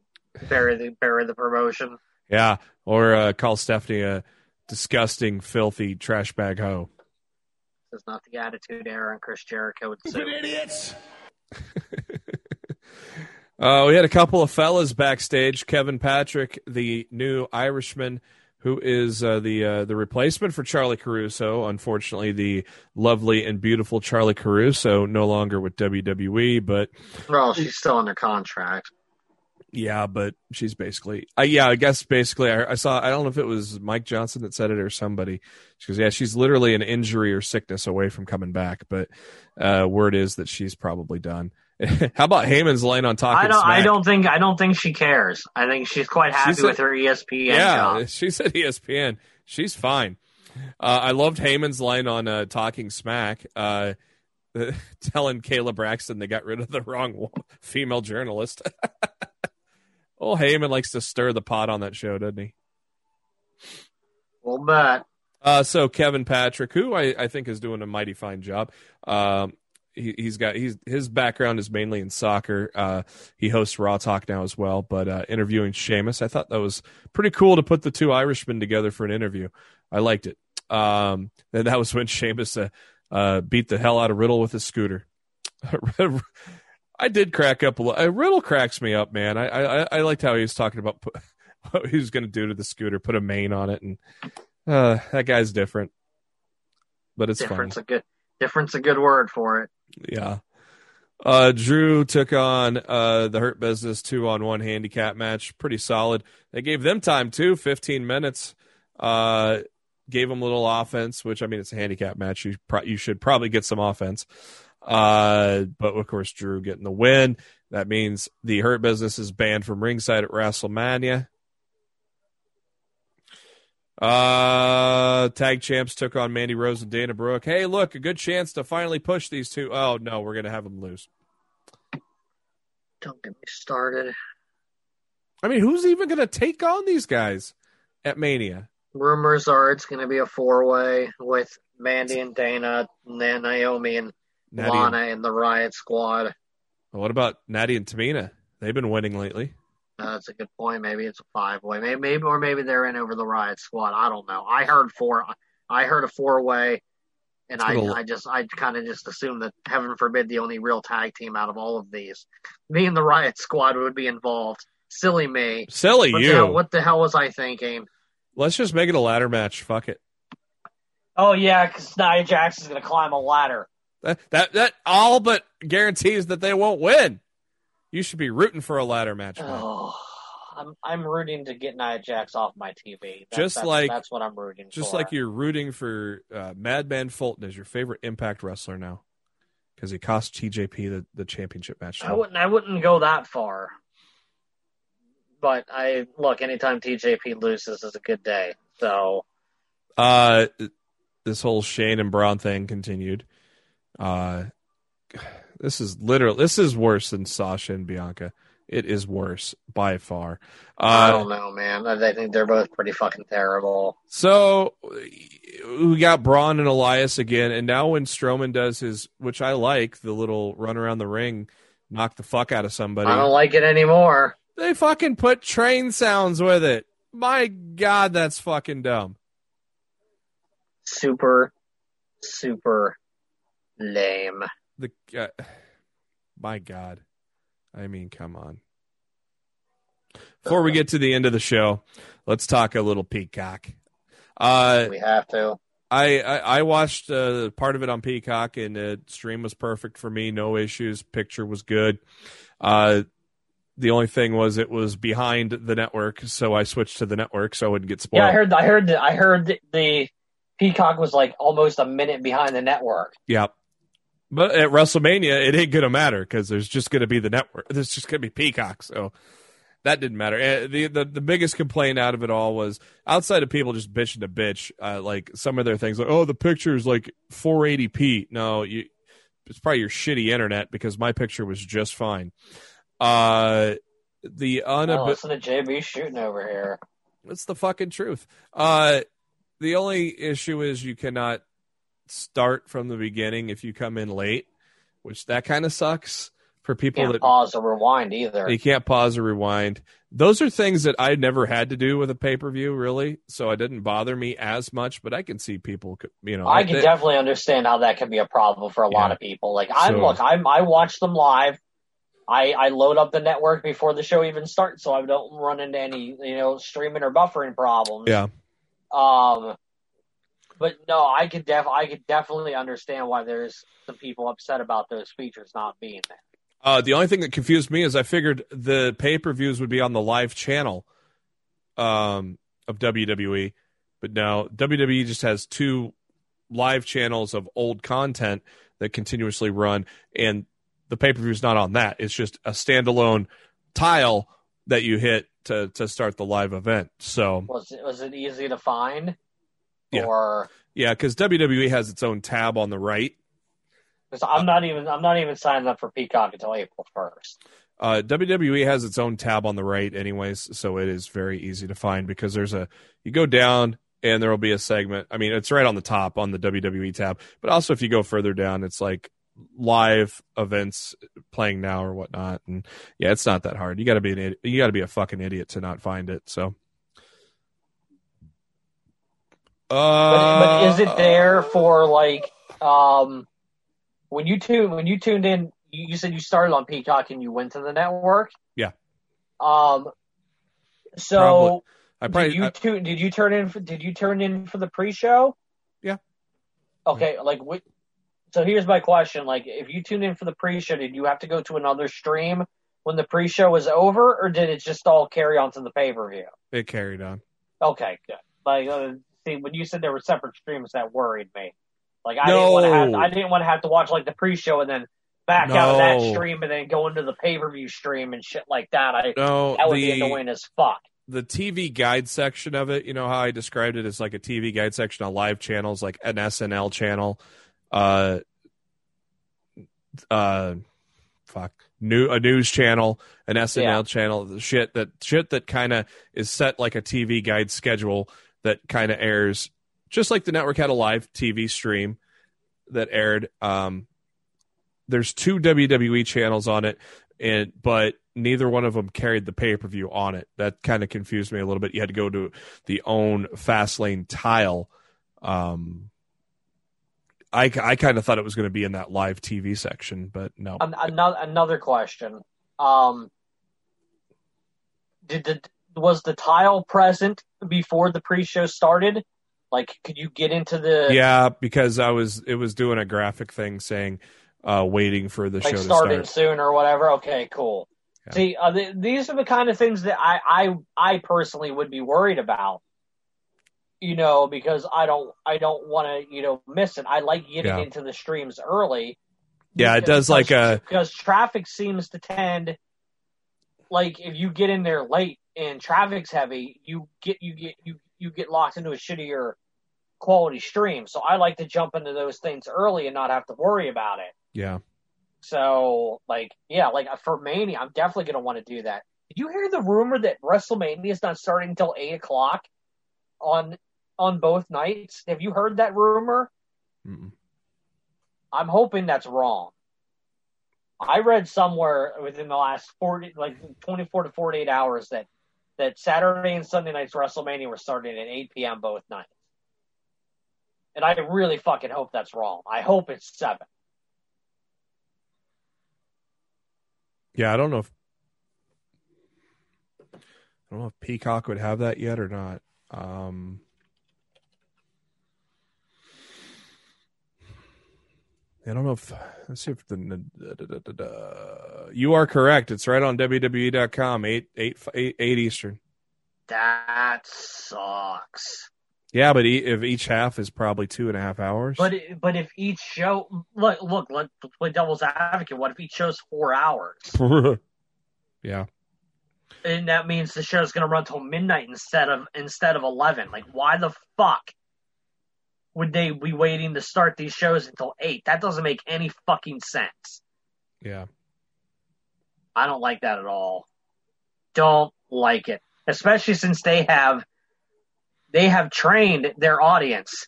bury the bury the promotion. Yeah, or uh, call Stephanie a disgusting, filthy trash bag hoe. This is not the attitude era and Chris Jericho would Stupid say. idiots. Uh, we had a couple of fellas backstage. Kevin Patrick, the new Irishman, who is uh, the uh, the replacement for Charlie Caruso. Unfortunately, the lovely and beautiful Charlie Caruso no longer with WWE, but Well, she's still under contract. Yeah, but she's basically, uh, yeah, I guess basically, I, I saw, I don't know if it was Mike Johnson that said it or somebody. She goes, yeah, she's literally an injury or sickness away from coming back, but uh, word is that she's probably done. How about Heyman's laying on talking I don't. I smack? don't think. I don't think she cares. I think she's quite happy She's a- with her ESPN yeah, job. she's at ESPN. She's fine. Uh, I loved Heyman's line on uh, Talking Smack, uh, telling Kayla Braxton they got rid of the wrong female journalist. oh, Heyman likes to stir the pot on that show, doesn't he? Well, bet. Uh, so Kevin Patrick, who I, I think is doing a mighty fine job. Um, he, he's got he's his background is mainly in soccer. Uh, he hosts Raw Talk now as well, but uh, interviewing Sheamus, I thought that was pretty cool to put the two Irishmen together for an interview. I liked it. Um, and that was when Sheamus uh, uh, beat the hell out of Riddle with his scooter. I did crack up a little. Uh, Riddle cracks me up, man. I I, I liked how he was talking about put, what he was going to do to the scooter, put a mane on it, and uh, that guy's different, but it's Difference a good. Difference a good word for it. Yeah. Uh, Drew took on uh, the Hurt Business two on one handicap match. Pretty solid. They gave them time too, 15 minutes. Uh, gave them a little offense, which I mean, it's a handicap match. You pro- you should probably get some offense. Uh, but of course, Drew getting the win. That means the Hurt Business is banned from ringside at WrestleMania. Uh, tag champs took on Mandy Rose and Dana Brooke. Hey, look, a good chance to finally push these two. Oh no, we're gonna have them lose. Don't get me started. I mean, who's even gonna take on these guys at Mania? Rumors are it's going to be a four way with Mandy and Dana, and then Naomi and Natty Lana and the Riot Squad. what about Natty and Tamina? They've been winning lately. Uh, that's a good point. Maybe it's a five way. Maybe, maybe or maybe they're in over the Riot Squad. I don't know. I heard four. I heard a four way, and I, Little- I just I kind of just assumed that heaven forbid the only real tag team out of all of these, me and the Riot Squad would be involved. Silly me. Silly What the, you. hell, what the hell was I thinking? Let's just make it a ladder match. Fuck it. Oh yeah, because Nia Jax is going to climb a ladder. That, that that all but guarantees that they won't win. You should be rooting for a ladder match. Oh, I'm I'm rooting to get Nia Jax off my TV. That- Just that's, like- that's what I'm rooting Just for. like you're rooting for uh, Madman Fulton as your favorite Impact wrestler now, because he cost TJP the, the championship match. I wouldn't I wouldn't go that far. But I look anytime TJP loses is a good day. So Uh, this whole Shane and Braun thing continued. Uh, this is literally this is worse than Sasha and Bianca. It is worse by far. I Uh, don't know, man. I think they're both pretty fucking terrible. so we got Braun and Elias again, and now when Strowman does his, which I like, the little run around the ring, knock the fuck out of somebody. I don't like it anymore. They fucking put train sounds with it. My God, that's fucking dumb. Super, super lame. The uh, my God, I mean, come on. Before we get to the end of the show, let's talk a little Peacock. Uh, We have to. I, I I watched uh, part of it on Peacock, and the stream was perfect for me. No issues. Picture was good. Uh, The only thing was it was behind the network, so I switched to the network so I wouldn't get spoiled. Yeah, I heard. I heard. I heard the, the Peacock was like almost a minute behind the network. Yeah. But at WrestleMania, it ain't gonna matter because there's just gonna be the network. There's just gonna be Peacock, so that didn't matter. Eh, The, the the biggest complaint out of it all was outside of people just bitching to bitch, uh, like some of their things, like oh the picture is like 480p. No, you, it's probably your shitty internet because my picture was just fine. Uh, the Oh, listen to JB shooting over here. it's the fucking truth. Uh, the only issue is you cannot start from the beginning if you come in late, which that kind of sucks for people Can't that pause or rewind either. you can't pause or rewind. Those are things that I never had to do with a pay per view, really. So it didn't bother me as much. But I can see people, you know, I can they- definitely understand how that could be a problem for a lot of people. Like I So- look, I I watch them live. I I load up the network before the show even starts, so I don't run into any you know streaming or buffering problems. yeah, Um, but no, I could def I could definitely understand why there's some people upset about those features not being there. Uh, the only thing that confused me is I figured the pay per views would be on the live channel um, of WWE, but no, WWE just has two live channels of old content that continuously run, and the pay per view is not on that. It's just a standalone tile that you hit to to start the live event. So Was it was it easy to find? Yeah. Or yeah, because WWE has its own tab on the right. I'm not even I'm not even signing up for Peacock until April first. Uh, WWE has its own tab on the right, anyways, so it is very easy to find because there's a you go down and there will be a segment. I mean, it's right on the top on the WWE tab, but also if you go further down, it's like live events playing now or whatnot. And yeah, it's not that hard. You got to be an idiot. you got to be a fucking idiot to not find it. So, uh, But, but is it there for like um when you tune when you tuned in? You, said you started on Peacock and you went to the network. Yeah. Um. So Probably. I probably did you I- tune? Did you turn in? For, did you turn in for the pre-show? Yeah. Okay. Like what? So here's my question: Like, if you tuned in for the pre-show, did you have to go to another stream when the pre-show was over, or did it just all carry on to the pay-per-view? it carried on. Okay, good. Like, uh, see, when you said there were separate streams, that worried me. Like, I didn't want to have I didn't want to have to watch like the pre-show and then back out of that stream and then go into the pay-per-view stream and shit like that. I No, that would be annoying as fuck. the TV guide section of it, you know how I described it as like a TV guide section on live channels, like an SNL channel, uh, uh, fuck, new a news channel, an SNL Yeah. channel, the shit that shit that kind of is set like a TV guide schedule that kind of airs just like the network had a live TV stream that aired. Um, there's two WWE channels on it, and but neither one of them carried the pay per view on it. That kind of confused me a little bit. You had to go to the own Fastlane tile. Um, I I kind of thought it was going to be in that live TV section, but no. Another another question. Um, did the was the tile present before the pre-show started? Like, could you get into the yeah, because I was it was doing a graphic thing saying uh, waiting for the like show to starting start. soon or whatever? Okay, cool. Yeah. See, uh, th- these are the kind of things that I, I I personally would be worried about. You know, because I don't I don't want to you know miss it. I like getting Yeah. into the streams early. Yeah, it does like a because traffic seems to tend like if you get in there late and traffic's heavy, you get you get you you get locked into a shittier quality stream. So I like to jump into those things early and not have to worry about it. yeah. So like yeah, like uh, for Mania, I'm definitely gonna want to do that. Did you hear the rumor that WrestleMania is not starting until eight o'clock on on both nights? Have you heard that rumor? Mm-mm. I'm hoping that's wrong. I read somewhere within the last 40, like 24 to 48 hours that, that Saturday and Sunday nights WrestleMania were starting at 8 p.m. both nights. And I really fucking hope that's wrong. I hope it's 7. Yeah, I don't know if I don't know if Peacock would have that yet or not. Um, I don't know if let's see if the da, da, da, you are correct. It's right on WWE.com, eight eight eight eight Eastern. That sucks. Yeah, but e- if each half is probably two and a half hours. But but if each show look look let's play devil's advocate. What if each show's four hours? yeah, and that means the show's going to run till midnight instead of instead of 11 like why the fuck would they be waiting to start these shows until 8 that doesn't make any fucking sense yeah. i don't like that at all don't like it especially since they have they have trained their audience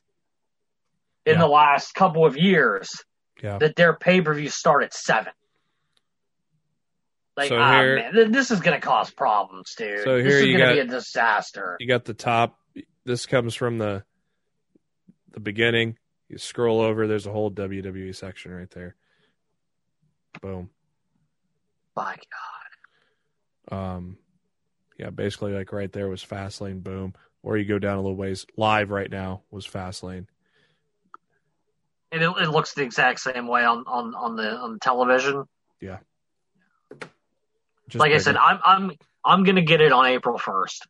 in Yeah. the last couple of years Yeah. that their pay-per-views start at 7 like So ah, here- man, this is going to cause problems dude So this here is you going to got- be a disaster You got the top. This comes from the the beginning. You scroll over. There's a whole WWE section right there. Boom. My God. Um, yeah, basically like right there was Fastlane. Boom. Or you go down a little ways. Live right now was Fastlane. And it, it looks the exact same way on, on, on the on the television. Just like I said, I'm I'm I'm gonna get it on April first.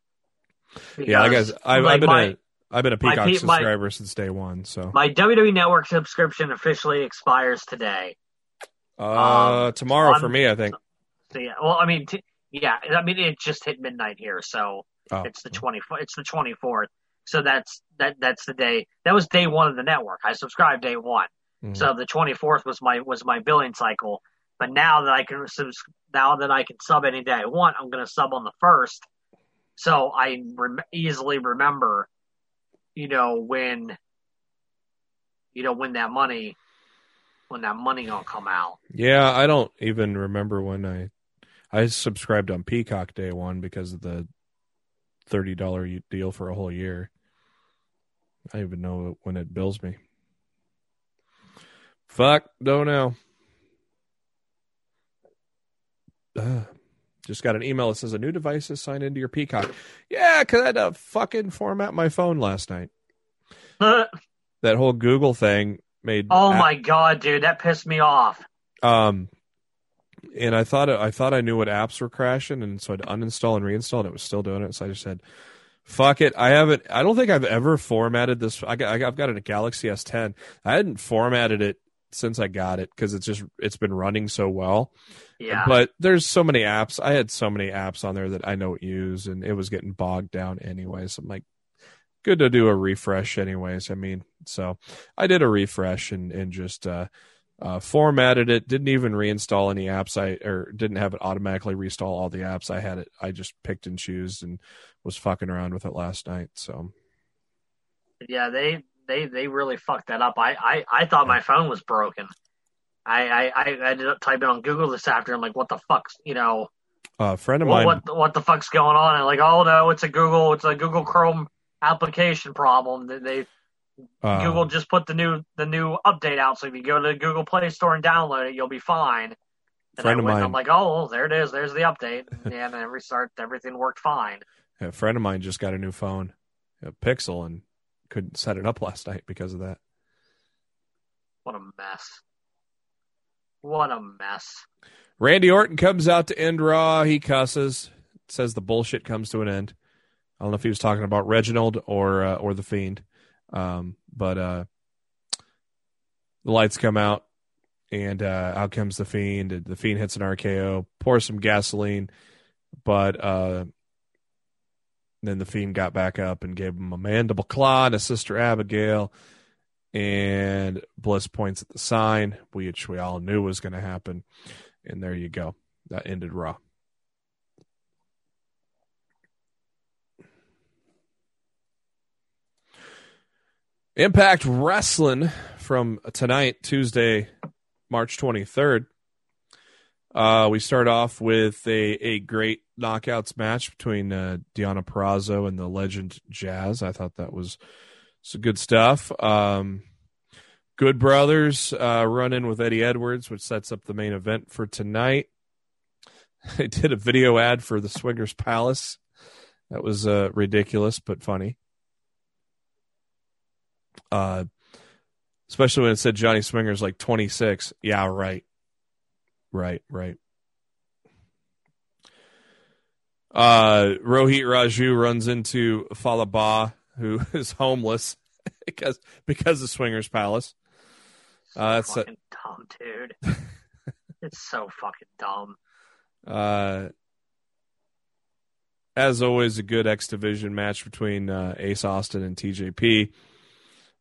yeah, like I guess I've, like I've been my, a I've been a my Peacock my- subscriber since day one. So my WWE Network subscription officially expires today. uh, um, tomorrow I'm- for me, I think. So yeah, well, I mean, t- yeah, I mean, it just hit midnight here, so Oh, it's the twenty it's the twenty fourth. So that's that that's the day. That was day one of the network. I subscribed day one. mhm. So the 24th was my was my billing cycle. But now that I can now that I can sub any day I want, I'm going to sub on the first. So I rem- easily remember, you know, when, you know, when that money, when that money gonna come out. Yeah, I don't even remember when I I subscribed on Peacock day one because of the thirty dollar deal for a whole year. I even know when it bills me. Fuck, don't know. Ugh. Just got an email that says a new device is signed into your Peacock. Yeah, because I had to fucking format my phone last night. That whole Google thing made Oh my god, dude, that pissed me off. Um, and I thought I thought I knew what apps were crashing, and so I'd uninstall and reinstall, and it was still doing it. So I just said, "Fuck it." I haven't. I don't think I've ever formatted this. I got. I've got a Galaxy S10. I hadn't formatted it since I got it because it's just it's been running so well. Yeah. But there's so many apps. I had so many apps on there that I don't use, and it was getting bogged down anyways. I'm like, good to do a refresh anyways. I mean, so I did a refresh and and just uh, uh, formatted it. Didn't even reinstall any apps. I or didn't have it automatically reinstall all the apps. I had it. I just picked and choose and was fucking around with it last night. So Yeah, they they they really fucked that up. I I, I thought my phone was broken. I, I I ended up typing on Google this afternoon. I'm like, what the fuck's you know uh, a friend of what, mine. what what the fuck's going on? And like, oh no, it's a Google it's a Google Chrome application problem. They, they uh, Google just put the new the new update out. So if you go to the Google Play Store and download it, you'll be fine. And Friend I of mine- I'm like, oh, there it is. There's the update. yeah, and then restart. Everything worked fine. A friend of mine just got a new phone, a Pixel, and couldn't set it up last night because of that. What a mess. What a mess. Randy Orton comes out to end Raw. He cusses, says the bullshit comes to an end. I don't know if he was talking about Reginald or uh, or the Fiend, um, but uh, the lights come out, and uh, out comes the Fiend. The Fiend hits an RKO, pours some gasoline, but uh, then the Fiend got back up and gave him a mandible claw to Sister Abigail. And Bliss points at the sign, which we all knew was going to happen. And there you go. That ended Raw. Impact Wrestling from tonight, Tuesday, March 23rd. Uh, we start off with a, a great knockouts match between uh, Deonna Purrazzo and the legend Jazz. I thought that was some good stuff. Um, Good Brothers uh, run in with Eddie Edwards, which sets up the main event for tonight. They did a video ad for the Swingers Palace. That was uh, ridiculous but funny. Uh, Especially when it said Johnny Swinger's like 26. Yeah, right. Right, right. Uh, Rohit Raju runs into Fallah Bahh, who is homeless because because of Swinger's Palace. Uh, that's a- fucking dumb, dude. it's so fucking dumb. Uh, as always, a good X Division match between uh, Ace Austin and TJP.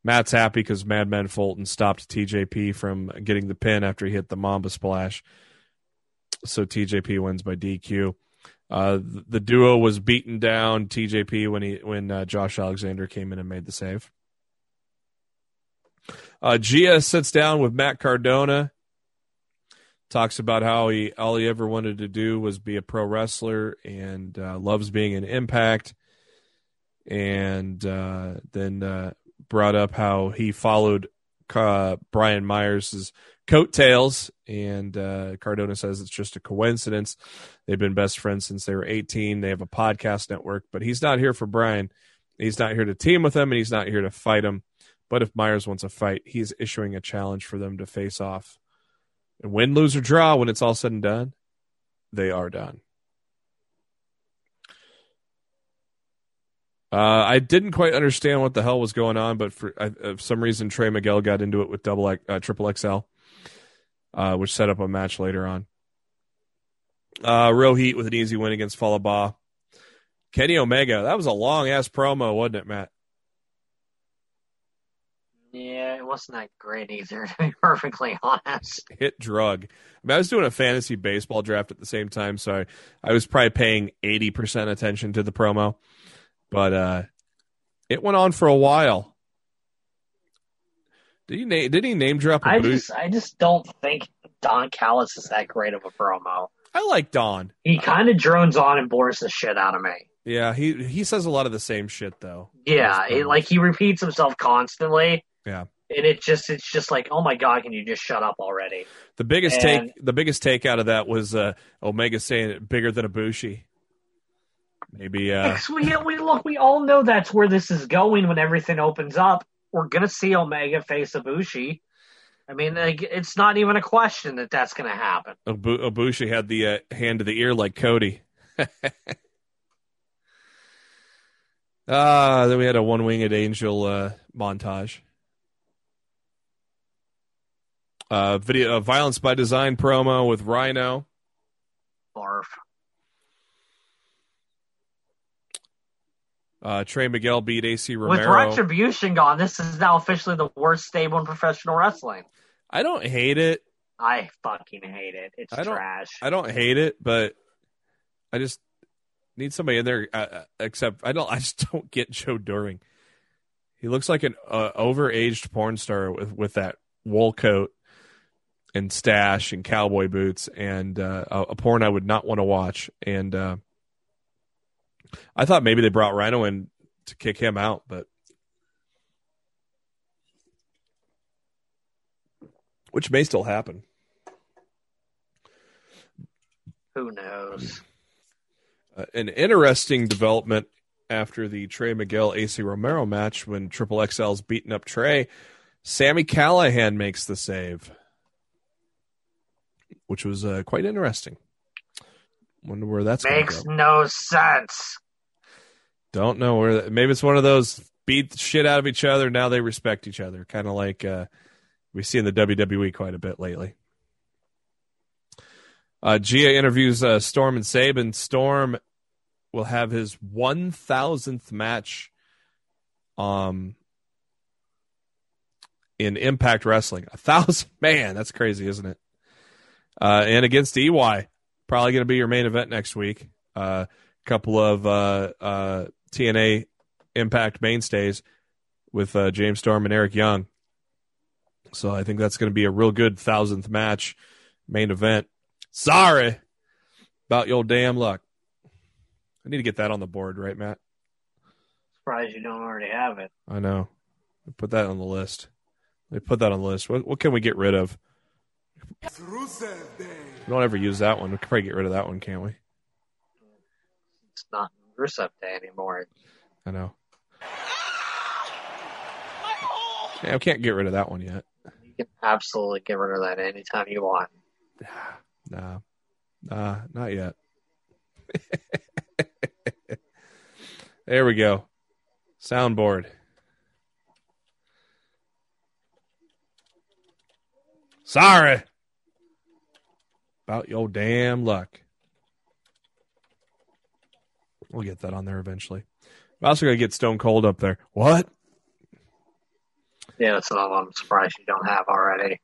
Matt's happy because Madman Fulton stopped TJP from getting the pin after he hit the Mamba Splash. So TJP wins by DQ. Uh, the, duo was beaten down TJP when he when uh, Josh Alexander came in and made the save. Uh, Gia sits down with Matt Cardona talks about how he all he ever wanted to do was be a pro wrestler and uh, loves being an impact and uh, then uh, brought up how he followed uh, brian myers' coattails and uh, cardona says it's just a coincidence. They've been best friends since they were 18 they have a podcast network but he's not here for brian. He's not here to team with him and he's not here to fight him. But if myers wants a fight he's issuing a challenge for them to face off and win, lose, or draw, when it's all said and done, they are done. Uh, I didn't quite understand what the hell was going on, but for uh, for some reason, Trey Miguel got into it with double uh, triple XL, uh, which set up a match later on. Uh, Rohit with an easy win against Fallah Bahh. Kenny Omega, that was a long ass promo, wasn't it, Matt? Yeah, it wasn't that great either, to be perfectly honest. hit drug. I mean, I was doing a fantasy baseball draft at the same time, so I, I was probably paying eighty percent attention to the promo, but uh, it went on for a while. Did he name? Did he name drop? a I boot? just, I just don't think Don Callis is that great of a promo. I like Don. He kind of drones on and bores the shit out of me. Yeah, he he says a lot of the same shit though. Yeah, it, like he repeats himself constantly. Yeah. and it just, it's just like, oh my god, can you just shut up already? The biggest And- take, the biggest take out of that was uh, Omega saying it bigger than Ibushi. Maybe uh, we, we look, we all know that's where this is going when everything opens up. We're gonna see Omega face Ibushi. I mean, like, it's not even a question that that's gonna happen. Ibu- Ibushi had the uh, hand to the ear like Cody. Ah, then we had a one-winged angel uh, montage. Uh, video, uh, violence by design promo with Rhino. Barf. Uh, Trey Miguel beat Acey Romero. With Retribution gone, this is now officially the worst stable in professional wrestling. I don't hate it. I fucking hate it. It's I trash. I don't hate it, but I just need somebody in there. Uh, uh, except I don't. I just don't get Joe Doering. He looks like an uh, overaged porn star with with that wool coat and stash and cowboy boots and uh, a, a porn I would not want to watch. And uh, I thought maybe they brought Rhino in to kick him out, but which may still happen. Who knows? Uh, an interesting development after the Trey Miguel Acey Romero match when Triple XL's beating up Trey. Sami Callihan makes the save, which was uh, quite interesting. Wonder where that's Makes no sense. Don't know where. That, maybe it's one of those beat the shit out of each other. Now they respect each other, kind of like uh, we see in the WWE quite a bit lately. Uh, Gia interviews uh, Storm and Sabin. Storm will have his 1000th match um, in Impact Wrestling. A thousand, man, that's crazy, isn't it? Uh, and against EY, probably going to be your main event next week. A uh, couple of uh, uh, TNA Impact mainstays with uh, James Storm and Eric Young. So I think that's going to be a real good thousandth match main event. Sorry about your damn luck. I need to get that on the board, right, Matt? Surprised you don't already have it. I know. Put that on the list. They put that on the list. What, what can we get rid of? We don't ever use that one. We can probably get rid of that one, can't we? It's not Rusev Day anymore. I know. Yeah, I can't get rid of that one yet. You can absolutely get rid of that anytime you want. Nah, nah, not yet. there we go. Soundboard. Sorry about your damn luck. We'll get that on there eventually. I'm also gonna get Stone Cold up there. What? Yeah, that's what I'm surprised you don't have already.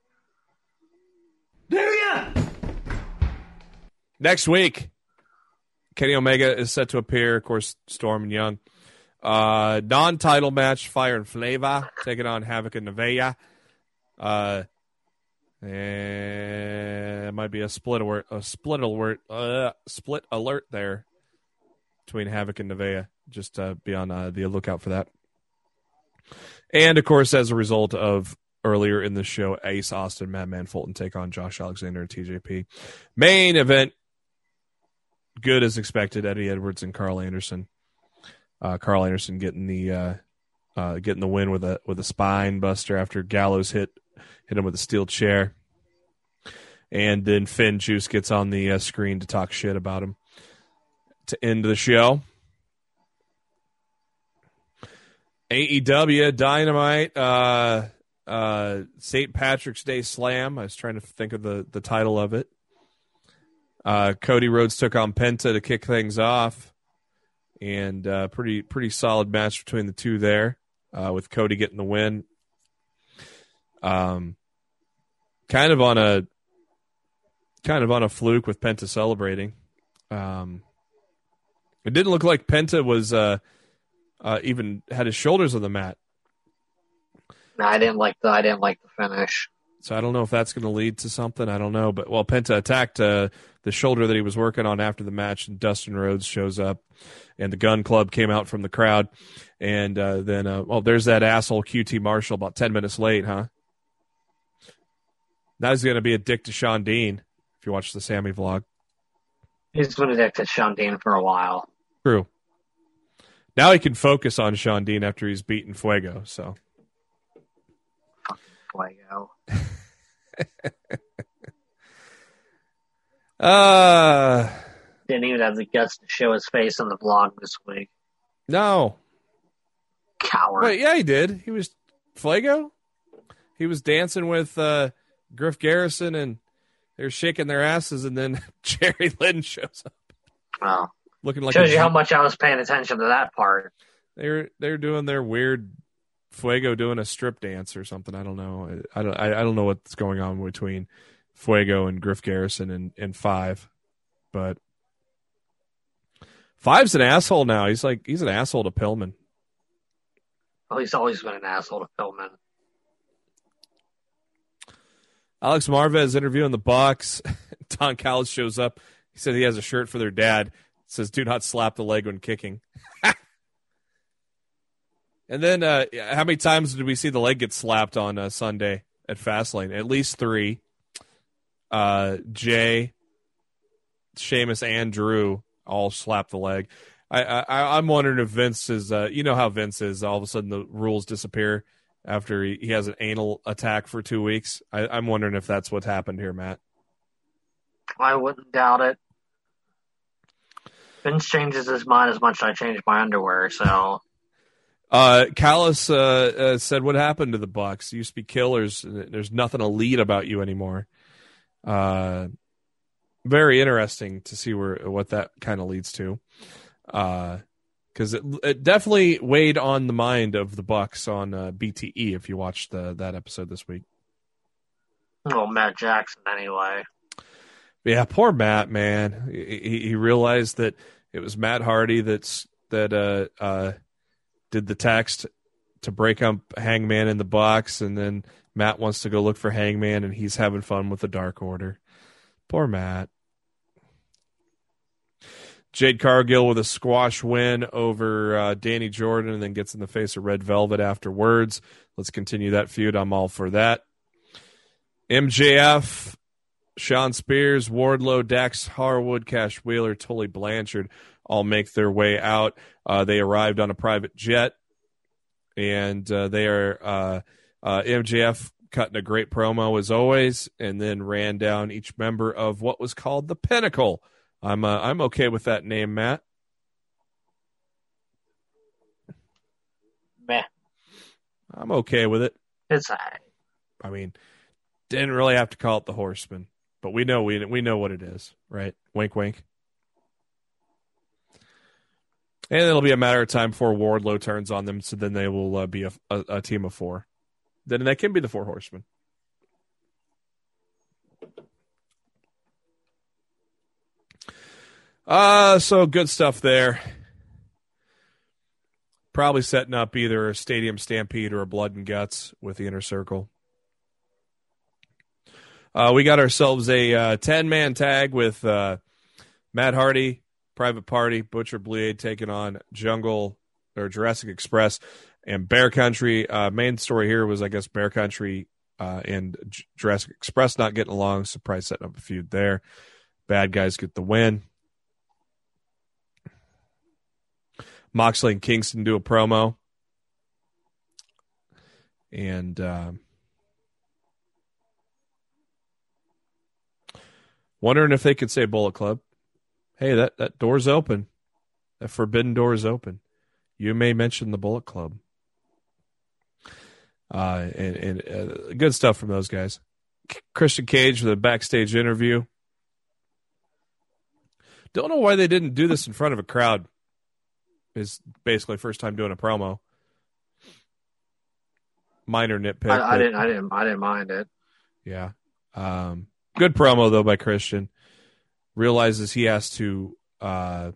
Do ya? Next week, Kenny Omega is set to appear. Of course, Storm and Young. Uh, non-title match: Fire and Flava taking on Havoc and Nevaeh. Uh, and it might be a split alert, a split alert, uh, split alert there between Havoc and Nevaeh. Just uh, be on uh, the lookout for that. And of course, as a result of earlier in the show, Ace Austin, Madman Fulton take on Josh Alexander and TJP. Main event, good as expected. Eddie Edwards and Karl Anderson. Uh, Karl Anderson getting the uh, uh, getting the win with a with a spine buster after Gallows hit hit him with a steel chair. And then FinJuice gets on the uh, screen to talk shit about him to end the show. AEW Dynamite, uh, uh, St. Patrick's Day Slam. I was trying to think of the, the title of it. Uh, Cody Rhodes took on Penta to kick things off, and uh, pretty pretty solid match between the two there, uh, with Cody getting the win. Um, kind of on a kind of on a fluke with Penta celebrating. Um, it didn't look like Penta was uh, uh, even had his shoulders on the mat. No, I didn't like the I didn't like the finish. So I don't know if that's going to lead to something. I don't know. But well, Penta attacked uh, the shoulder that he was working on after the match, and Dustin Rhodes shows up, and the Gunn Club came out from the crowd, and uh, then uh, well, there's that asshole QT Marshall about ten minutes late, huh? Now he's going to be a dick to Shawn Dean if you watch the Sammy vlog. He's been a dick to Shawn Dean for a while. True. Now he can focus on Shawn Dean after he's beaten Fuego. So Fuego. uh Didn't even have the guts to show his face on the vlog this week. no. Coward. Wait, yeah, he did. He was Fuego. He was dancing with uh, Griff Garrison, and they're shaking their asses, and then Jerry Lynn shows up, Oh. looking like Shows you how much I was paying attention to that part. they're they're doing their weird Fuego doing a strip dance or something. I don't know. I, I don't I, I don't know what's going on between Fuego and Griff Garrison and, and Five, but Five's an asshole now. He's like he's an asshole to Pillman. Oh, he's always been an asshole to Pillman. Alex Marvez interviewing the Bucks. Don Callis shows up. He said he has a shirt for their dad. It says "Do not slap the leg when kicking." and then, uh, how many times did we see the leg get slapped on uh, Sunday at Fastlane? At least three. Uh, Jay, Sheamus, and Drew all slapped the leg. I, I I'm wondering if Vince is. Uh, you know how Vince is. All of a sudden, the rules disappear after he, he has an anal attack for two weeks. I, I'm wondering if that's what happened here, Matt. I wouldn't doubt it. Vince changes his mind as much as I change my underwear, so Uh, Callis uh, uh, said, "What happened to the Bucks? You used to be killers. There's nothing elite about you anymore." Uh, very interesting to see where what that kind of leads to, because it, it definitely weighed on the mind of the Bucks on uh, BTE. If you watched the, that episode this week, well, Matt Jackson anyway. yeah, poor Matt, man. He, he realized that it was Matt Hardy that's that uh, uh, did the text to break up Hangman in the box, and then Matt wants to go look for Hangman, and he's having fun with the Dark Order. Poor Matt. Jade Cargill with a squash win over uh, Danny Jordan, and then gets in the face of Red Velvet afterwards. Let's continue that feud. I'm all for that. MJF, Shawn Spears, Wardlow, Dax Harwood, Cash Wheeler, Tully Blanchard all make their way out. Uh, they arrived on a private jet, and uh, they are uh, Uh, MJF cutting a great promo as always, and then ran down each member of what was called the Pinnacle. I'm uh, I'm okay with that name, Matt. Meh. I'm okay with it. It's all right. I mean, didn't really have to call it the Horseman, but we know we we know what it is, right? Wink, wink. And it'll be a matter of time before Wardlow turns on them, so then they will uh, be a, a, a team of four. Then they can be the Four Horsemen. Uh, so good stuff there. Probably setting up either a Stadium Stampede or a Blood and Guts with the Inner Circle. Uh, we got ourselves a uh, 10 man tag with uh, Matt Hardy, Private Party, Butcher Bleed taking on Jungle or Jurassic Express and Bear Country. Uh, main story here was, I guess, Bear Country uh, and Jurassic Express not getting along. Surprise setting up a feud there. Bad guys get the win. Moxley and Kingston do a promo. And um, wondering if they could say Bullet Club. Hey, that, that door's open. That forbidden door is open. You may mention the Bullet Club. Uh, and and uh, good stuff from those guys. Christian Cage with a backstage interview. Don't know why they didn't do this in front of a crowd. Is basically first time doing a promo. Minor nitpick. I, I but- didn't. I didn't. I didn't mind it. yeah. Um, good promo though by Christian. Realizes he has to uh,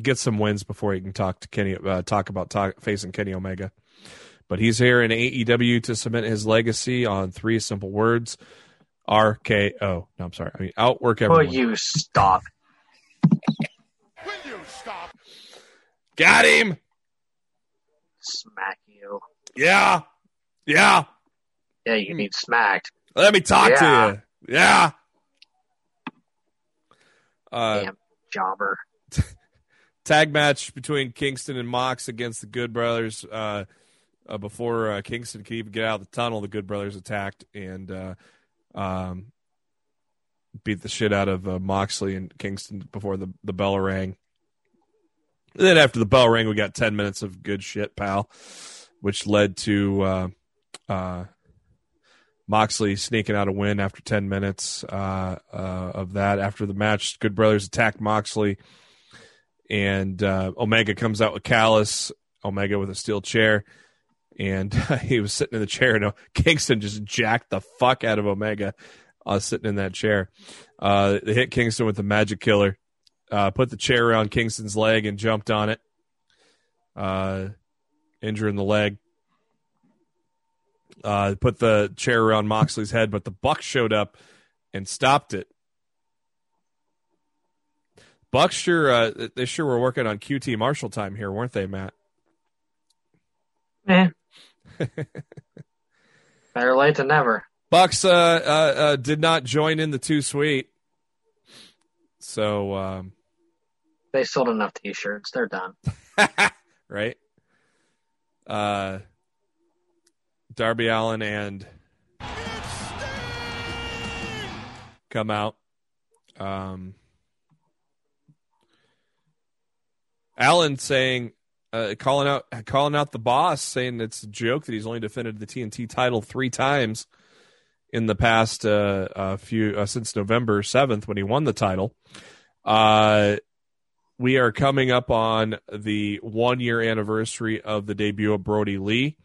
get some wins before he can talk to Kenny. Uh, talk about talk, facing Kenny Omega. But he's here in AEW to cement his legacy on three simple words: RKO. No, I'm sorry. I mean outwork everyone. Oh, you stop. Will you stop? Got him. Smack you. Yeah. Yeah. Yeah, you need smacked. Let me talk Yeah. to you. Yeah. Uh, Damn jobber. tag match between Kingston and Mox against the Good Brothers. Uh, uh, before uh, Kingston could even get out of the tunnel, the Good Brothers attacked and uh, um, beat the shit out of uh, Moxley and Kingston before the, the bell rang. And then after the bell rang, we got 10 minutes of good shit, pal, which led to uh, uh, Moxley sneaking out a win after 10 minutes uh, uh, of that. After the match, Good Brothers attack Moxley and uh, Omega comes out with Callis, Omega with a steel chair, and he was sitting in the chair, and Kingston just jacked the fuck out of Omega, uh, sitting in that chair. They hit Kingston with the Magic Killer, uh, put the chair around Kingston's leg, and jumped on it, uh, injuring the leg. Uh, put the chair around Moxley's head, but the Bucks showed up and stopped it. Bucks sure uh, they sure were working on QT Marshall time here, weren't they, Matt? Eh. Better late than never. Bucks uh, uh, uh, did not join in the Too Sweet, so um, They sold enough T-shirts. They're done. right. Uh, Darby Allin and come out. Um, Allin saying, uh, calling out, calling out the boss, saying it's a joke that he's only defended the TNT title three times in the past uh, few uh, since November seventh when he won the title. Uh, we are coming up on the one year anniversary of the debut of Brodie Lee,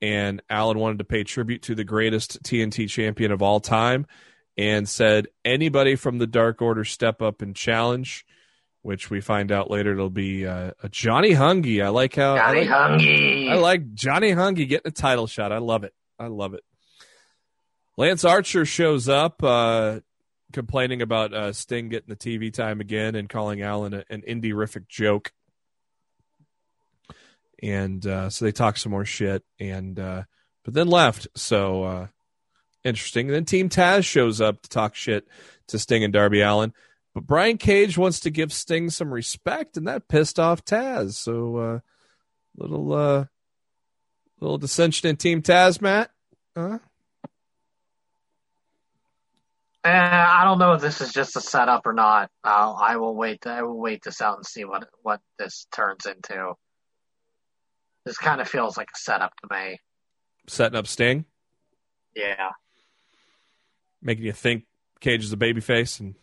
and Allin wanted to pay tribute to the greatest TNT champion of all time, and said anybody from the Dark Order step up and challenge. Which we find out later it'll be uh, a Johnny Hungee. I like how Johnny I like, Hungee. I like Johnny Hungee getting a title shot. I love it. I love it. Lance Archer shows up, uh, complaining about uh, Sting getting the TV time again and calling Allin a, an indie-rific joke. And uh, so they talk some more shit, and uh, but then left. So uh, interesting. And then Team Taz shows up to talk shit to Sting and Darby Allin. But Brian Cage wants to give Sting some respect, and that pissed off Taz. So uh, little uh, little dissension in Team Taz, Matt. Huh? Eh, I don't know if this is just a setup or not. I'll, I will wait. I will wait this out and see what what this turns into. This kind of feels like a setup to me. Setting up Sting, Yeah, making you think Cage is a babyface and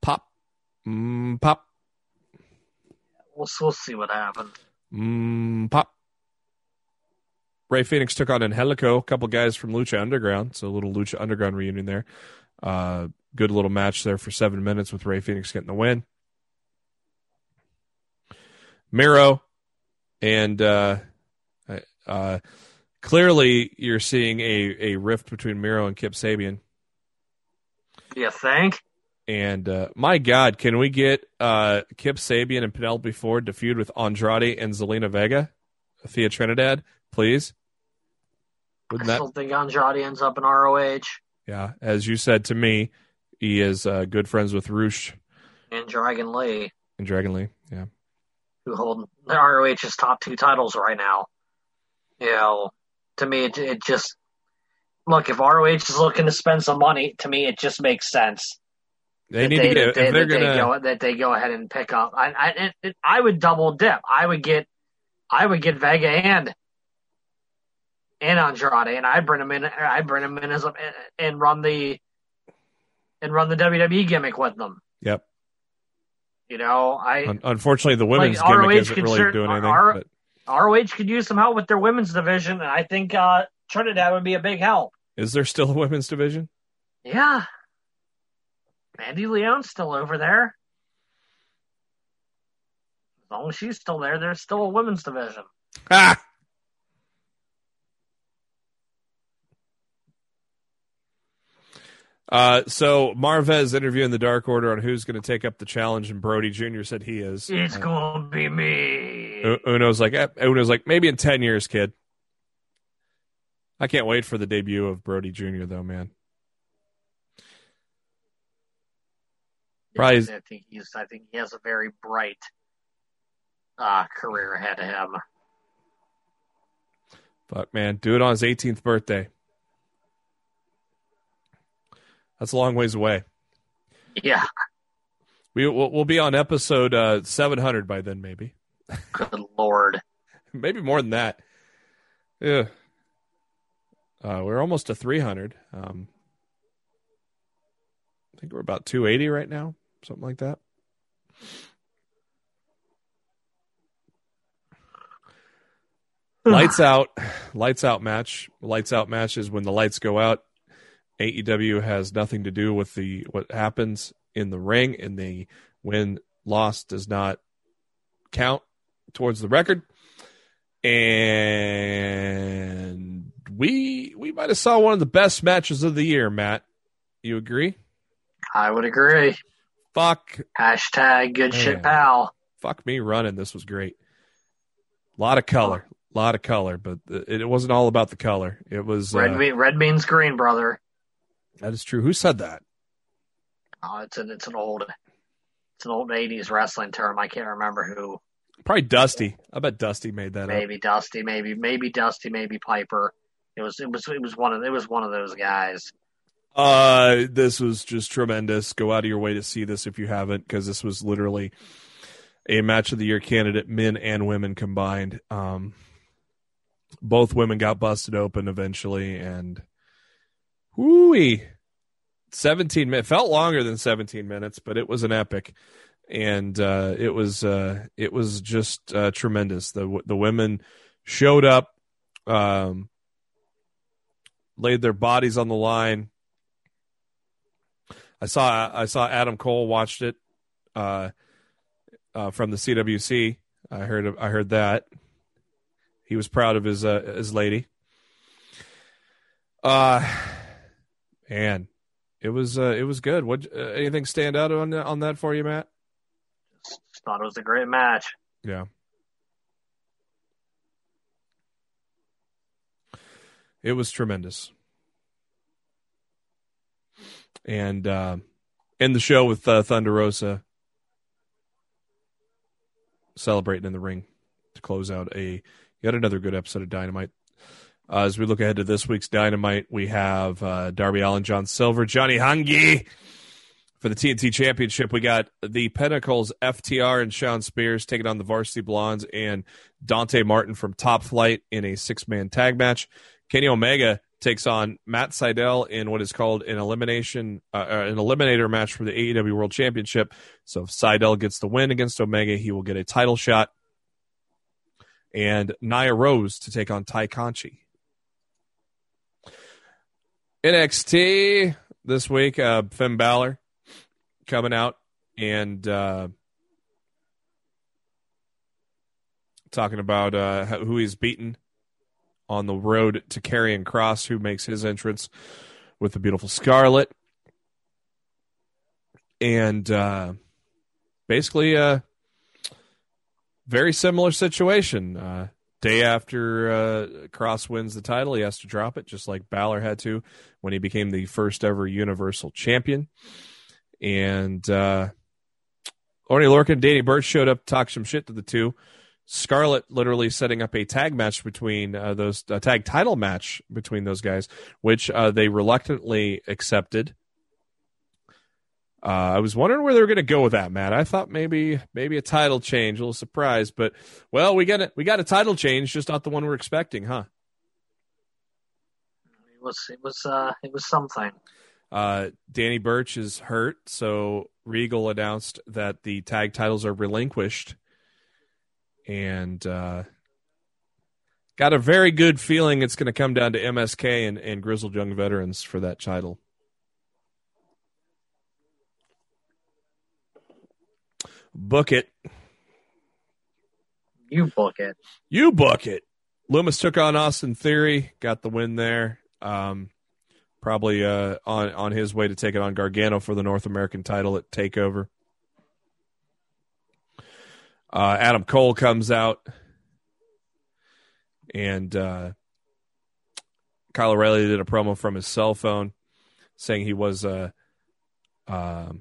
pop, mm, pop, we'll we'll see what happens. mm, pop. Rey Fenix took on Angelico, a couple guys from Lucha Underground, so a little Lucha Underground reunion there. Uh, good little match there for seven minutes with Rey Fenix getting the win. Miro and uh, uh, clearly you're seeing a, a rift between Miro and Kip Sabian. You think? And uh, my God, can we get uh, Kip Sabian and Penelope Ford to feud with Andrade and Zelina Vega, Thea Trinidad, please? I Wouldn't that? still think Andrade ends up in ROH Yeah, as you said to me, he is uh, good friends with Rush and Dragon Lee, and Dragon Lee. Yeah, who hold the ROH's top two titles right now. You know, to me, it, it just look if ROH is looking to spend some money. To me, it just makes sense. they need they, to get they, if they're that gonna. go, that they go ahead and pick up. I I, it, I would double dip. I would get I would get Vega and and Andrade, and I'd bring them in. I'd bring them in as a, and run the and run the WWE gimmick with them. Yep. You know, I Un- unfortunately, the women's Like, gimmick ROH isn't really doing anything. R- but ROH could use some help with their women's division, and I think uh, Trinidad would be a big help. is there still a women's division? Yeah, Mandy Leon's still over there. As long as she's still there, there's still a women's division. Ah. Uh, so Marvez interviewing the Dark Order on who's going to take up the challenge, and Brody Jr. said he is. It's Uh, gonna be me. Uno's like Uno's like maybe in ten years, kid. I can't wait for the debut of Brody Jr. though, man. Probably- I think he's. I think he has a very bright uh, career ahead of him. Fuck, man, do it on his 18th birthday. That's a long ways away. Yeah, We we'll, we'll be on episode uh, 700 by then, maybe, good lord. maybe more than that. Yeah, uh, we're almost to 300. Um, I think we're about 280 right now, something like that. lights out lights out match lights out match is when the lights go out aew has nothing to do with the what happens in the ring and the win loss does not count towards the record. And we we might have saw one of the best matches of the year matt. You agree? I would agree. fuck. Hashtag good Man. shit, pal. fuck me running. This was great. A lot of color. A lot of color but it, wasn't all about the color. It was Red, uh, red means green, brother. That is true who said that Oh, it's an it's an old it's an old '80s wrestling term. I can't remember who. Probably Dusty. I bet Dusty made that up. Maybe Dusty, maybe maybe Dusty, maybe Piper. It was it was it was one of it was one of those guys. Uh, this was just tremendous. Go out of your way to see this if you haven't, because this was literally a match of the year candidate, men and women combined. Um, both women got busted open eventually, and whooey, seventeen minutes felt longer than seventeen minutes, but it was an epic, and uh, it was uh, it was just uh, tremendous. The the women showed up, um, laid their bodies on the line. I saw I saw Adam Cole watched it uh, uh, from the CWC. I heard I heard that he was proud of his uh, his lady. Uh man, it was uh, it was good. What uh, anything stand out on on that for you, Matt? Just thought it was a great match. Yeah. It was tremendous. And uh, end the show with uh, Thunder Rosa celebrating in the ring to close out a Yet another good episode of Dynamite. Uh, as we look ahead to this week's Dynamite, we have uh, Darby Allin, John Silver, Johnny Hungee for the TNT Championship. We got the Pinnacles, FTR and Shawn Spears taking on the Varsity Blondes and Dante Martin from Top Flight in a six man tag match. Kenny Omega takes on Matt Sydal in what is called an elimination, uh, uh an eliminator match for the AEW World Championship. So if Sydal gets the win against Omega, he will get a title shot. And Nyla Rose to take on Tay Conti. NXT this week, uh, Finn Balor coming out and uh, talking about uh, who he's beaten on the road to Karrion Kross, who makes his entrance with the beautiful Scarlett. And uh, basically, a uh, very similar situation. Uh, day after uh, Kross wins the title, he has to drop it, just like Balor had to when he became the first ever Universal Champion. And uh, Oney Lorcan and Danny Burch showed up, talked some shit to the two. Scarlett literally setting up a tag match between uh, those a tag title match between those guys, which uh, they reluctantly accepted. Uh, I was wondering where they were going to go with that, Matt. I thought maybe maybe a title change, a little surprise, but well, we got it. We got a title change, just not the one we're expecting, huh? It was it was uh it was something. Uh, Danny Burch is hurt, so Regal announced that the tag titles are relinquished, and uh, got a very good feeling it's going to come down to MSK and, and Grizzled Young Veterans for that title. Book it. You book it. You book it. Lumis took on Austin Theory, got the win there. Um, probably uh, on on his way to take it on Gargano for the North American title at Takeover. Uh, Adam Cole comes out, and uh, Kyle O'Reilly did a promo from his cell phone, saying he was uh, uh,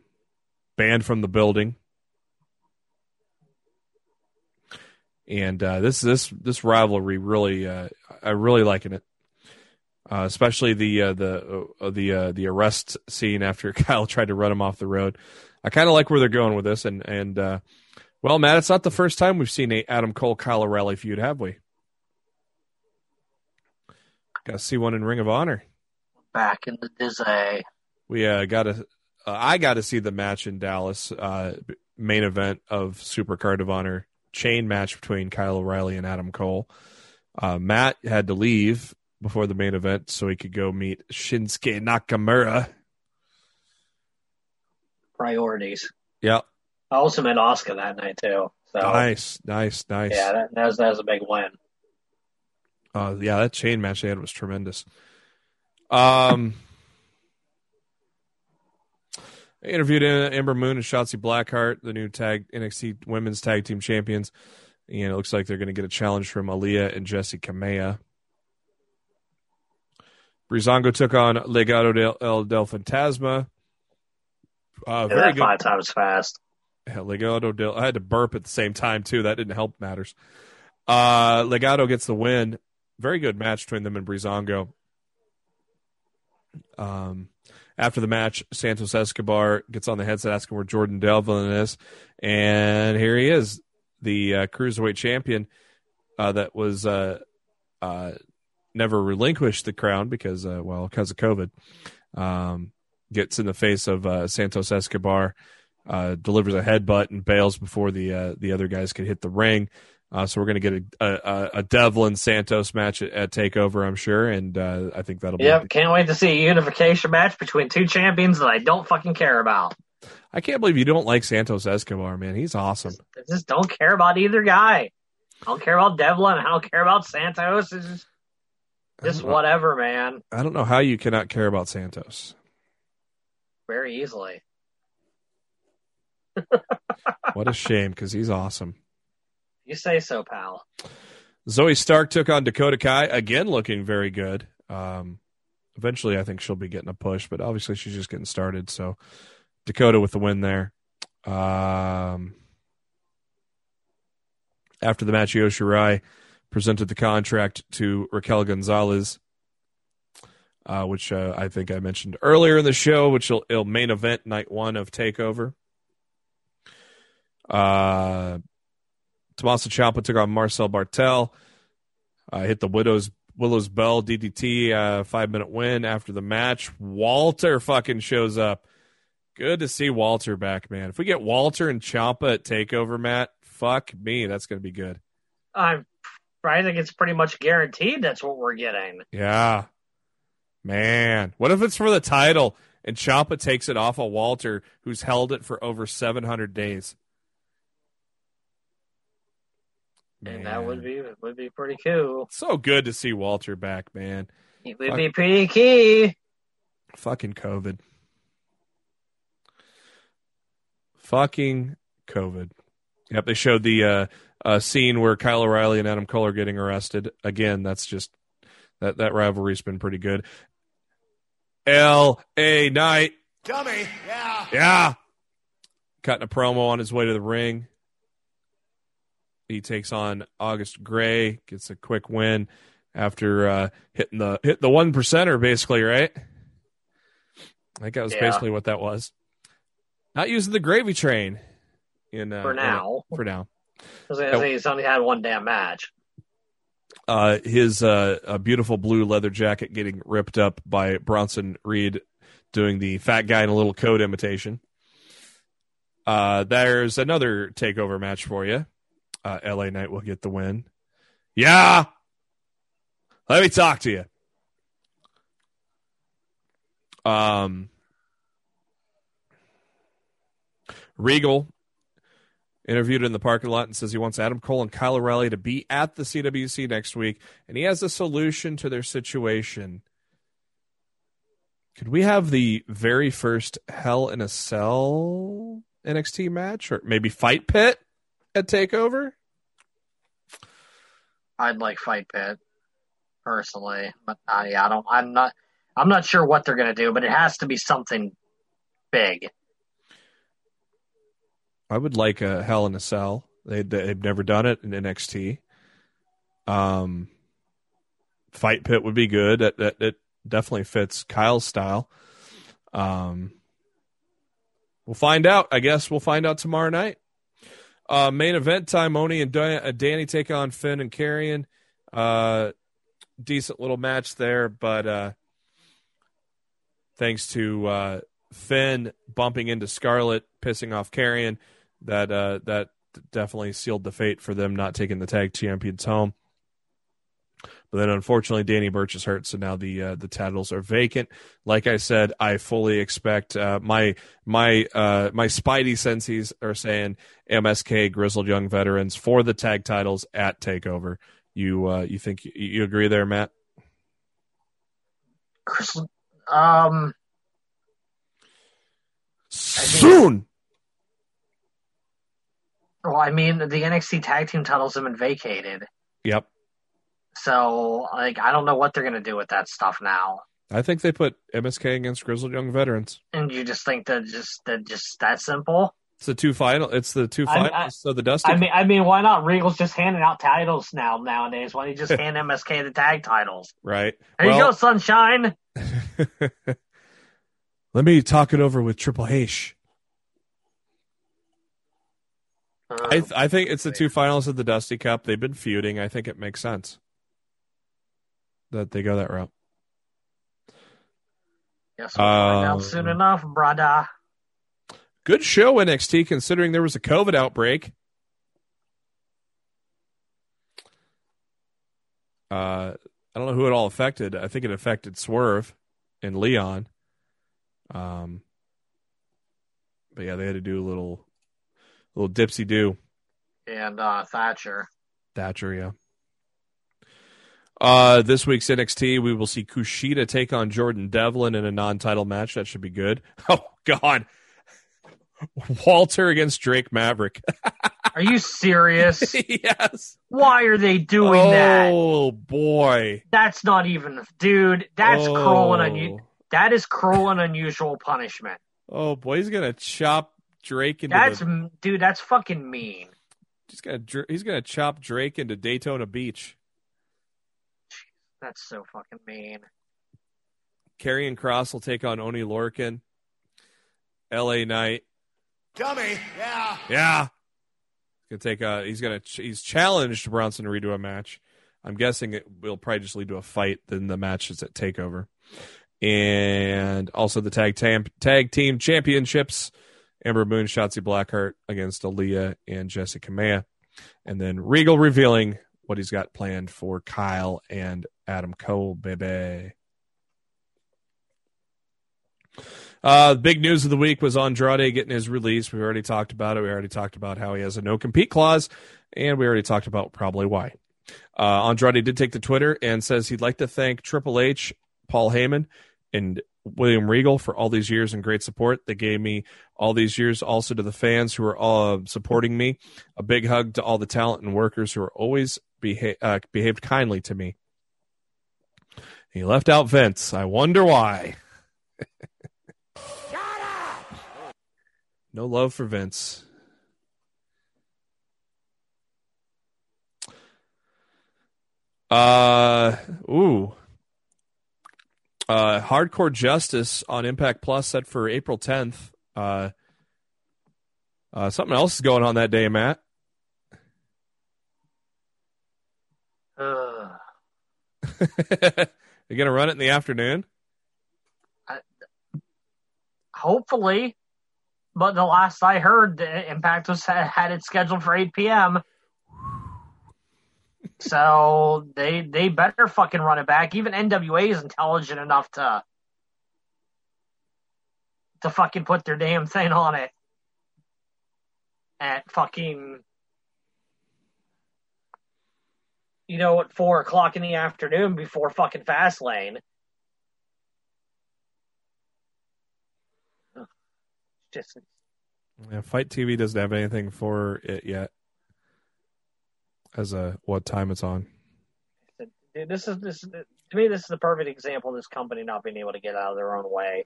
banned from the building and uh, this this this rivalry really uh, I really liking it, uh, especially the uh, the uh, the uh, the arrest scene after Kyle tried to run him off the road. I kind of like where they're going with this, and and well, Matt, it's not the first time we've seen a Adam Cole Kyle O'Reilly feud, have we? Got to see one in Ring of Honor. Back in the Disney. We uh, got to. I got to see the match in Dallas, main event of Supercard of Honor chain match between Kyle O'Reilly and Adam Cole. Uh, Matt had to leave before the main event so he could go meet Shinsuke Nakamura. Priorities. Yep. I also met Oscar that night too. So nice, nice, nice. Yeah, that, that was that was a big win. Uh, yeah, that chain match they had was tremendous. Um. I interviewed Ember Moon and Shotzi Blackheart, the new tag NXT Women's Tag Team Champions, and it looks like they're going to get a challenge from Aliyah and Jessi Kamea. Breezango took on Legado del, El del Fantasma. Uh, yeah, very good. Five times fast. Yeah, Legado del. I had to burp at the same time too. That didn't help matters. Uh, Legado gets the win. Very good match between them and Breezango. Um, after the match, Santos Escobar gets on the headset asking where Jordan Devlin is, and here he is, the uh, cruiserweight champion uh, that was uh, uh never relinquished the crown because, uh, well, because of COVID. Um, gets in the face of Santos Escobar, delivers a headbutt and bails before the the other guys could hit the ring. Uh, so we're going to get a, a, a Devlin Santos match at, at Takeover, I'm sure, and uh, I think that'll. Be Yep, be... can't wait to see a unification match between two champions that I don't fucking care about. I can't believe you don't like Santos Escobar, man. He's awesome. I just don't care about either guy. I don't care about Devlin. I don't care about Santos. It's just, just whatever, man. I don't know how you cannot care about Santos. Very easily. what a shame, because he's awesome. You say so, pal. Zoey Stark took on Dakota Kai again, looking very good. Um, eventually, I think she'll be getting a push, but obviously she's just getting started. So Dakota with the win there. Um, after the match, Io Shirai presented the contract to Raquel Gonzalez, uh, which uh, I think I mentioned earlier in the show, which will main event night one of Takeover. Uh, Tommaso Ciampa took on Marcel Barthel. Uh, hit the Widow's Willow's Bell DDT uh, five minute win after the match. Walter fucking shows up. Good to see Walter back, man. If we get Walter and Ciampa at Takeover, Matt, fuck me, that's gonna be good. I'm, I think it's pretty much guaranteed that's what we're getting. Yeah, man. What if it's for the title and Ciampa takes it off of Walter, who's held it for over seven hundred days? And that would be would be pretty cool. so good to see Walter back, man. It would be pretty key. Fucking COVID. Fucking COVID. Yep, they showed the uh, uh, scene where Kyle O'Reilly and Adam Cole are getting arrested. Again, that's just that that rivalry's been pretty good. L A Knight, Dummy. Yeah. yeah, cutting a promo on his way to the ring. He takes on August Grey, gets a quick win after uh, hitting the hit the one percenter, basically, right? I think that was Yeah. basically what that was. Not using the gravy train in uh, For now. For now, I was gonna say he's only had one damn match. uh, his uh, a beautiful blue leather jacket getting ripped up by Bronson Reed doing the fat guy in a little coat imitation. Uh, there's another takeover match for you. Uh, LA Knight will get the win. Yeah. Let me talk to you. Um, Regal interviewed in the parking lot and says he wants Adam Cole and Kyle O'Reilly to be at the CWC next week, and he has a solution to their situation. Could we have the very first Hell in a Cell NXT match, or maybe Fight Pit at Takeover? I'd like Fight Pit personally, but uh, yeah, I don't. I'm not. I'm not sure what they're gonna do, but it has to be something big. I would like a Hell in a Cell. They they've never done it in NXT. Um, Fight Pit would be good. That that it definitely fits Kyle's style. Um, we'll find out. I guess we'll find out tomorrow night. Uh, main event time. Oney and uh, Danny take on Finn and Karrion. Uh, decent little match there, but uh, thanks to uh, Finn bumping into Scarlett, pissing off Karrion, that uh, that definitely sealed the fate for them not taking the tag champions home. But then, unfortunately, Danny Burch is hurt, so now the uh, the titles are vacant. Like I said, I fully expect uh, my my uh, my Spidey senses are saying MSK Grizzled Young Veterans for the tag titles at Takeover. You uh, you think you, you agree there, Matt? Um, Soon. well, I mean, the NXT tag team titles have been vacated, Yep. So like I don't know what they're gonna do with that stuff now. I think they put MSK against Grizzled Young Veterans. And you just think that just that just that simple? It's the two final. It's the two I- I- finals of the Dusty. I mean, I mean, why not? Regal's just handing out titles now nowadays. Why don't you just hand MSK the tag titles? right. There you go, sunshine. Let me talk it over with Triple H. I th- I think it's the two finals of the Dusty Cup. They've been feuding. I think it makes sense that they go that route. Guess we'll find Um, out soon enough, brother. Good show NXT considering there was a COVID outbreak. Uh, I don't know who it all affected. I think it affected Swerve and Leon. Um, but yeah, they had to do a little, little dipsy do. And uh, Thatcher. Thatcher, yeah. Uh, this week's NXT, we will see Kushida take on Jordan Devlin in a non-title match. That should be good. Oh God, Walter against Drake Maverick. Are you serious? yes. Why are they doing that? Oh boy. That's not even, dude. That's oh. cruel and unu- That is cruel and unusual punishment. Oh boy, he's gonna chop Drake into. That's the, dude. That's fucking mean. he's gonna he's gonna chop Drake into Daytona Beach. That's so fucking mean. Karrion Kross will take on Oney Lorcan. L.A. Knight. Dummy. Yeah. Yeah. He's gonna take a. He's gonna. He's challenged Bronson to redo a match. I'm guessing it will probably just lead to a fight. Then the match is at Takeover, and also the tag tam- tag team championships. Ember Moon, Shotzi Blackheart against Aliyah and Jessi Kamea, and then Regal revealing what he's got planned for Kyle and Adam Cole, baby. Uh, big news of the week was Andrade getting his release. We already talked about it. We already talked about how he has a no compete clause, and we already talked about probably why. Uh, Andrade did take to Twitter and says he'd like to thank Triple H, Paul Heyman, and William Regal for all these years and great support. They gave me all these years. Also to the fans who are all supporting me. A big hug to all the talent and workers who are always beha- uh, behaved kindly to me. He left out Vince. I wonder why. No love for Vince. Uh, ooh. Uh, Hardcore Justice on Impact Plus set for April 10th. Uh, uh, something else is going on that day, Matt. Ugh. you gonna run it in the afternoon? Hopefully, but the last I heard, the Impact was had it scheduled for 8 p.m. So they they better fucking run it back. Even NWA is intelligent enough to to fucking put their damn thing on it at fucking you know at four o'clock in the afternoon before fucking Fastlane. Just Yeah, Fite TV doesn't have anything for it yet. As a what time it's on. Dude, this is this to me. This is the perfect example of this company not being able to get out of their own way.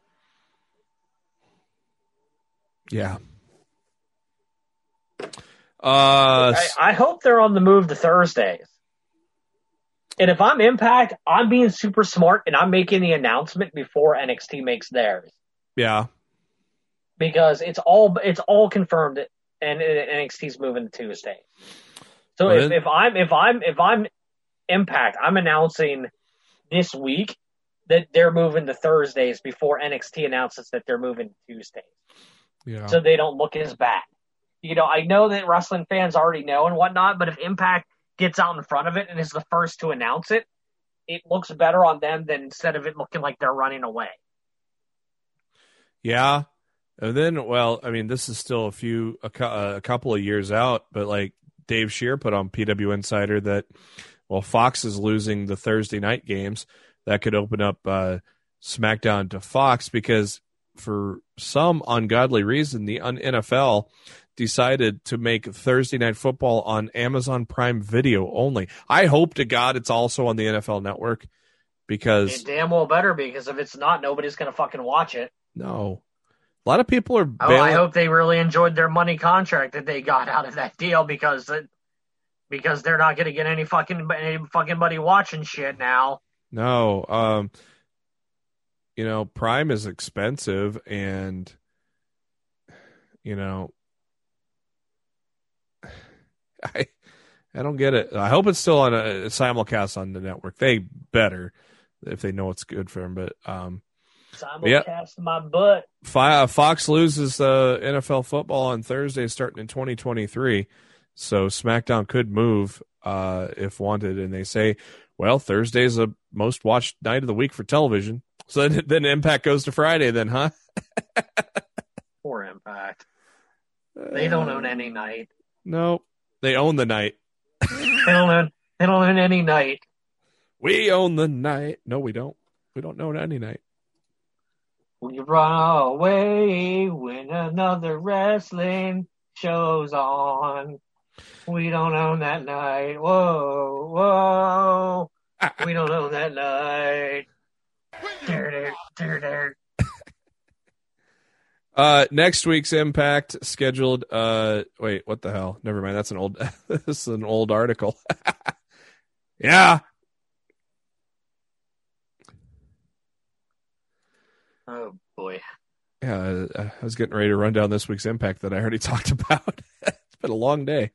Yeah. Uh, I, I hope they're on the move to Thursdays. And if I'm Impact, I'm being super smart and I'm making the announcement before NXT makes theirs yeah. because it's all it's all confirmed and NXT's moving to Tuesday. So if, if I'm if I'm if I'm Impact, I'm announcing this week that they're moving to Thursdays before NXT announces that they're moving to Tuesdays. Yeah. so they don't look as bad. You know, I know that wrestling fans already know and whatnot, but if Impact gets out in front of it and is the first to announce it, it looks better on them than instead of it looking like they're running away. Yeah. And then, well, I mean, this is still a few, a, a couple of years out, but like Dave Scherer put on PW Insider that, well, Fox is losing the Thursday night games. That could open up uh, SmackDown to Fox because for some ungodly reason, the NFL decided to make Thursday night football on Amazon Prime Video only. I hope to God it's also on the NFL network because It damn well better because if it's not, nobody's going to fucking watch it. no. A lot of people are Oh. I hope they really enjoyed their money contract that they got out of that deal because it, because they're not going to get any fucking any fucking buddy watching shit now. No, um, you know, Prime is expensive, and you know, I I don't get it. I hope it's still on a, a simulcast on the network. They better if they know it's good for them. But um, Simulcast my butt. Fi- Fox loses uh, NFL football on Thursday, starting in 2023. So SmackDown could move uh, if wanted, and they say, well, Thursday's the most watched night of the week for television. So then, then Impact goes to Friday, then, huh? Poor Impact. They don't own any night. No, they own the night. They don't own. They don't own any night. We own the night. No, we don't. We don't own any night. We run away when another wrestling show's on. We don't own that night. Whoa, whoa. Ah, ah. We don't own that night. There, there, there, there. Uh, next week's Impact scheduled. Uh, wait, what the hell? Never mind. That's an old. this is an old article. yeah. Oh boy. Yeah, I was getting ready to run down this week's Impact that I already talked about. it's been a long day.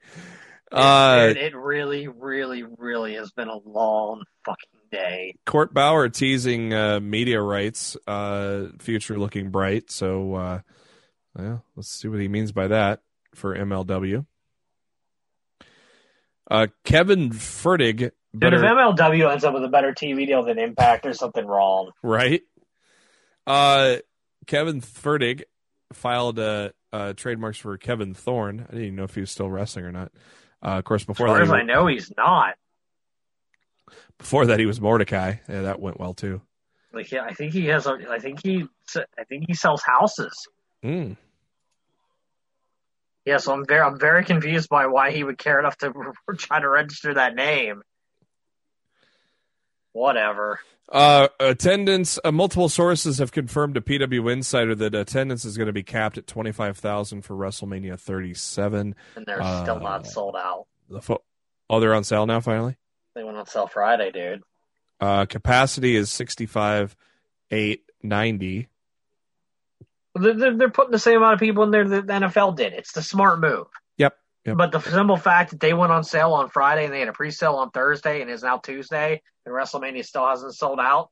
Uh, it, it, really, really, really has been a long fucking day. Court Bauer teasing uh, media rights, uh, future looking bright. So, uh, well, let's see what he means by that for MLW. Uh, Kevin Fertig. Better... Dude, if MLW ends up with a better TV deal than Impact, there's something wrong. Right. Uh, Kevin Fertig filed uh, uh, trademarks for Kevin Thorn. I didn't even know if he was still wrestling or not. Uh, of course, before as that, as I know, he's not. Before that, he was Mordecai. Yeah, that went well too. Like, yeah, I think he has. A, I think he. I think he sells houses. Mm. Yeah, so I'm very, I'm very confused by why he would care enough to try to register that name. Whatever. Uh, attendance. Uh, multiple sources have confirmed to PW Insider that attendance is going to be capped at twenty five thousand for WrestleMania thirty seven. And they're uh, still not sold out. The fo- oh, they're on sale now. Finally, they went on sale Friday, dude. Uh, capacity is sixty five eight ninety. They're, they're putting the same amount of people in there that the NFL did. It's the smart move. Yep. But the simple fact that they went on sale on Friday and they had a pre-sale on Thursday and is now Tuesday and WrestleMania still hasn't sold out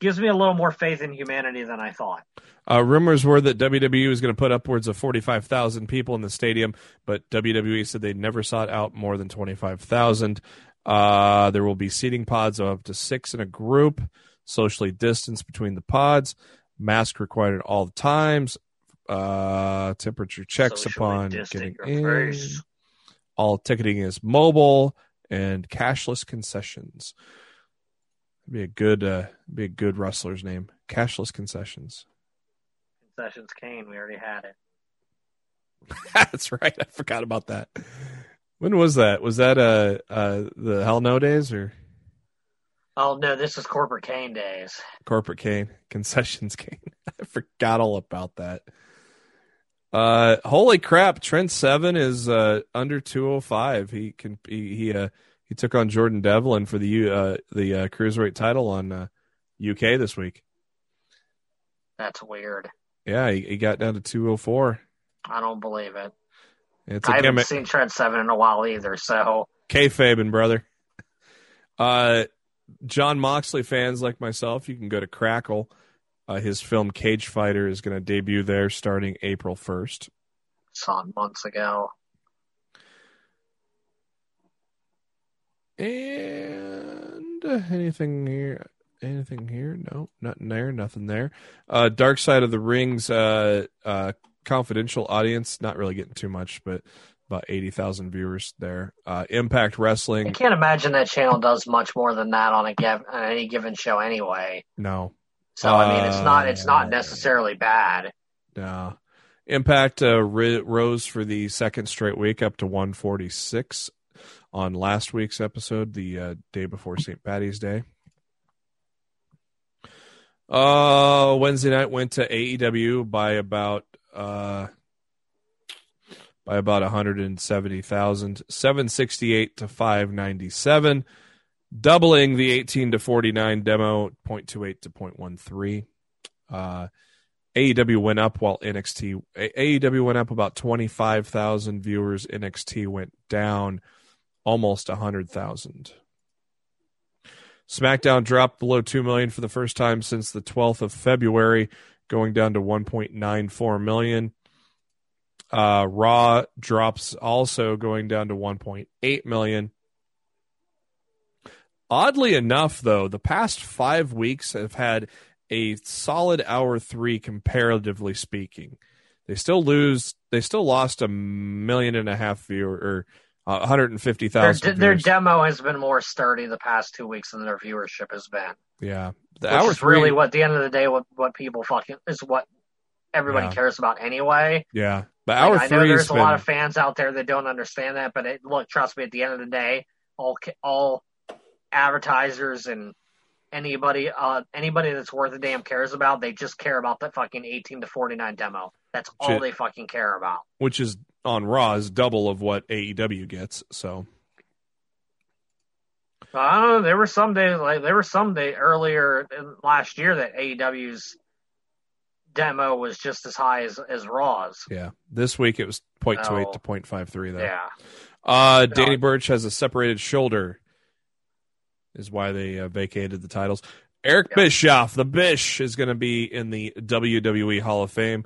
gives me a little more faith in humanity than I thought. Uh, rumors were that WWE was going to put upwards of 45,000 people in the stadium, but WWE said they never sought out more than 25,000. Uh, there will be seating pods of up to six in a group, socially distanced between the pods, mask required at all times, uh, temperature checks socially upon getting in. All ticketing is mobile and cashless concessions. Be a good, uh, be a good wrestler's name. Cashless concessions. Concessions Kane. We already had it. That's right. I forgot about that. When was that? Was that uh, uh the Hell No days or? Oh no, this is corporate Kane days. Corporate Kane, concessions Kane. I forgot all about that. Uh, holy crap! Trent Seven is uh under two oh five. He can he he uh he took on Jordan Devlin for the uh, the uh, cruiserweight title on uh, UK this week. That's weird. Yeah, he, he got down to 204. I don't believe it. It's I haven't seen Trent Seven in a while either. So kayfabe, brother. Uh, Jon Moxley fans like myself, you can go to Crackle. Uh, his film Cage Fighter is going to debut there starting April 1st. Saw months ago. And anything here? Anything here? No, nothing there. Nothing there. Uh, Dark Side of the Rings, uh, uh, confidential audience. Not really getting too much, but about eighty thousand viewers there. Uh, Impact Wrestling. I can't imagine that channel does much more than that on a on any given show anyway. No. So I mean, it's not it's not uh, necessarily bad. No. Impact uh, rose for the second straight week up to 146 on last week's episode, the uh, day before St. Patty's Day. Uh, Wednesday night went to AEW by about uh, by about 170,000, 768 to 597, doubling the 18 to 49 demo, 0.28 to 0.13. Uh, AEW went up while NXT AEW went up about 25,000 viewers. NXT went down almost 100,000. SmackDown dropped below 2 million for the first time since the 12th of February, going down to 1.94 million. Uh, Raw drops also going down to 1.8 million. Oddly enough, though, the past five weeks have had a solid hour three, comparatively speaking. They still lose. They still lost a million and a half viewer or uh, 150,000. Their, their, demo has been more sturdy the past two weeks than their viewership has been. Yeah, the Which hour is three, really what at the end of the day what what people fucking is what everybody yeah. cares about anyway. Yeah, but hour like, I know there's been... a lot of fans out there that don't understand that, but it, look, trust me, at the end of the day, all all advertisers and anybody uh anybody that's worth a damn cares about they just care about that fucking 18 to 49 demo that's all they fucking care about which is on Raw is double of what AEW gets. So I don't know. There were some days like there were some day earlier last year that AEW's demo was just as high as as Raw's. Yeah, this week it was 0.28 Oh. to 0.53 though. Yeah. Uh, Danny Burch has a separated shoulder, is why they uh, vacated the titles. Eric Yep. Bischoff, the Bish, is going to be in the WWE Hall of Fame.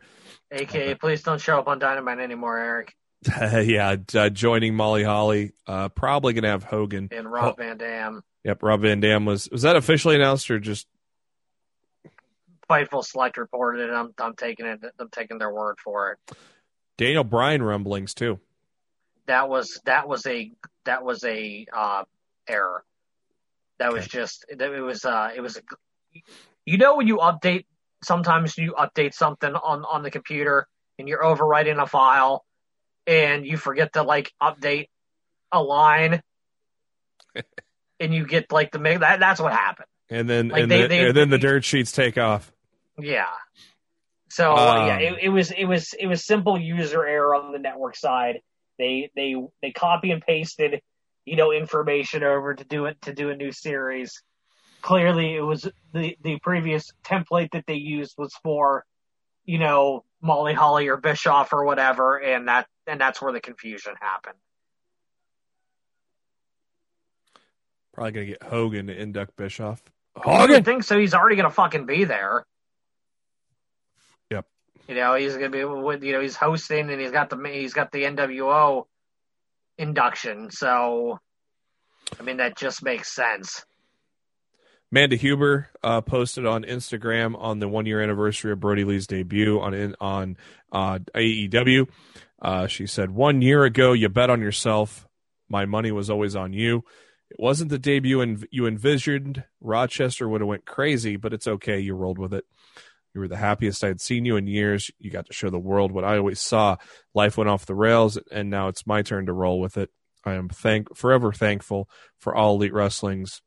AKA, please don't show up on Dynamite anymore, Eric. yeah, uh, joining Molly Holly. Uh, probably going to have Hogan. And Rob Van Dam. Yep, Rob Van Dam was was that officially announced or just Fightful Select reported it. I'm I'm taking it. I'm taking their word for it. Daniel Bryan rumblings too? That was that was a that was a uh, error. That was just that it was uh it was a, you know when you update sometimes you update something on on the computer and you're overwriting a file and you forget to like update a line and you get like the that that's what happened. And then Like, and, they- the, they- and then the dirt sheets take off. Yeah. So Um, yeah, it, it was it was it was simple user error on the network side. They they they copy and pasted, you know, information over to do it to do a new series. Clearly, it was the the previous template that they used was for, you know, Molly Holly or Bischoff or whatever, and that and that's where the confusion happened. Probably going to get Hogan to induct Bischoff. Hogan. don't think so. He's already gonna fucking be there. Yep. You know, he's gonna be with you know he's hosting and he's got the he's got the NWO induction. So, I mean that just makes sense. Amanda Huber uh, posted on Instagram on the one year anniversary of Brodie Lee's debut on on uh, AEW. Uh, she said, "One year ago, you bet on yourself. My money was always on you. It wasn't the debut en- you envisioned. Rochester would have went crazy, but it's okay. You rolled with it. You were the happiest I'd seen you in years. You got to show the world what I always saw. Life went off the rails, and now it's my turn to roll with it. I am thank forever thankful for all Elite Wrestling's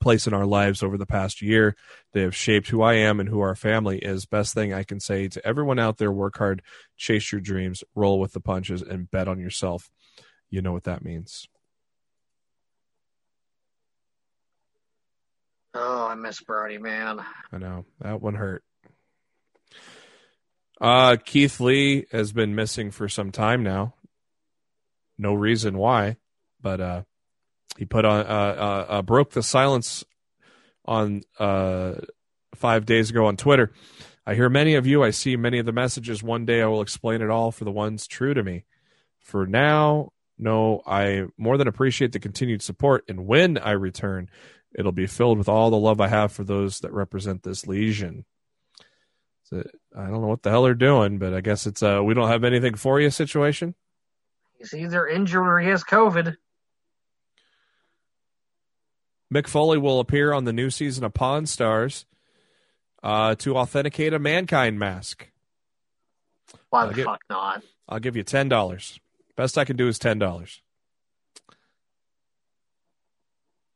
place in our lives over the past year. They have shaped who I am and who our family is. Best thing I can say to everyone out there work hard, chase your dreams, roll with the punches, and bet on yourself. You know what that means. Oh, I miss Brodie, man. I know that one hurt. Uh, Keith Lee has been missing for some time now. No reason why, but uh, he put on uh, uh, uh, broke the silence on uh, five days ago on Twitter. I hear many of you. I see many of the messages. One day I will explain it all for the ones true to me. For now, no, I more than appreciate the continued support. And when I return, it'll be filled with all the love I have for those that represent this lesion. So, I don't know what the hell they're doing, but I guess it's a we don't have anything for you situation. He's either injured or he has COVID. Mick Foley will appear on the new season of Pawn Stars uh, to authenticate a mankind mask. Why I'll the get- fuck not? I'll give you ten dollars. Best I can do is ten dollars.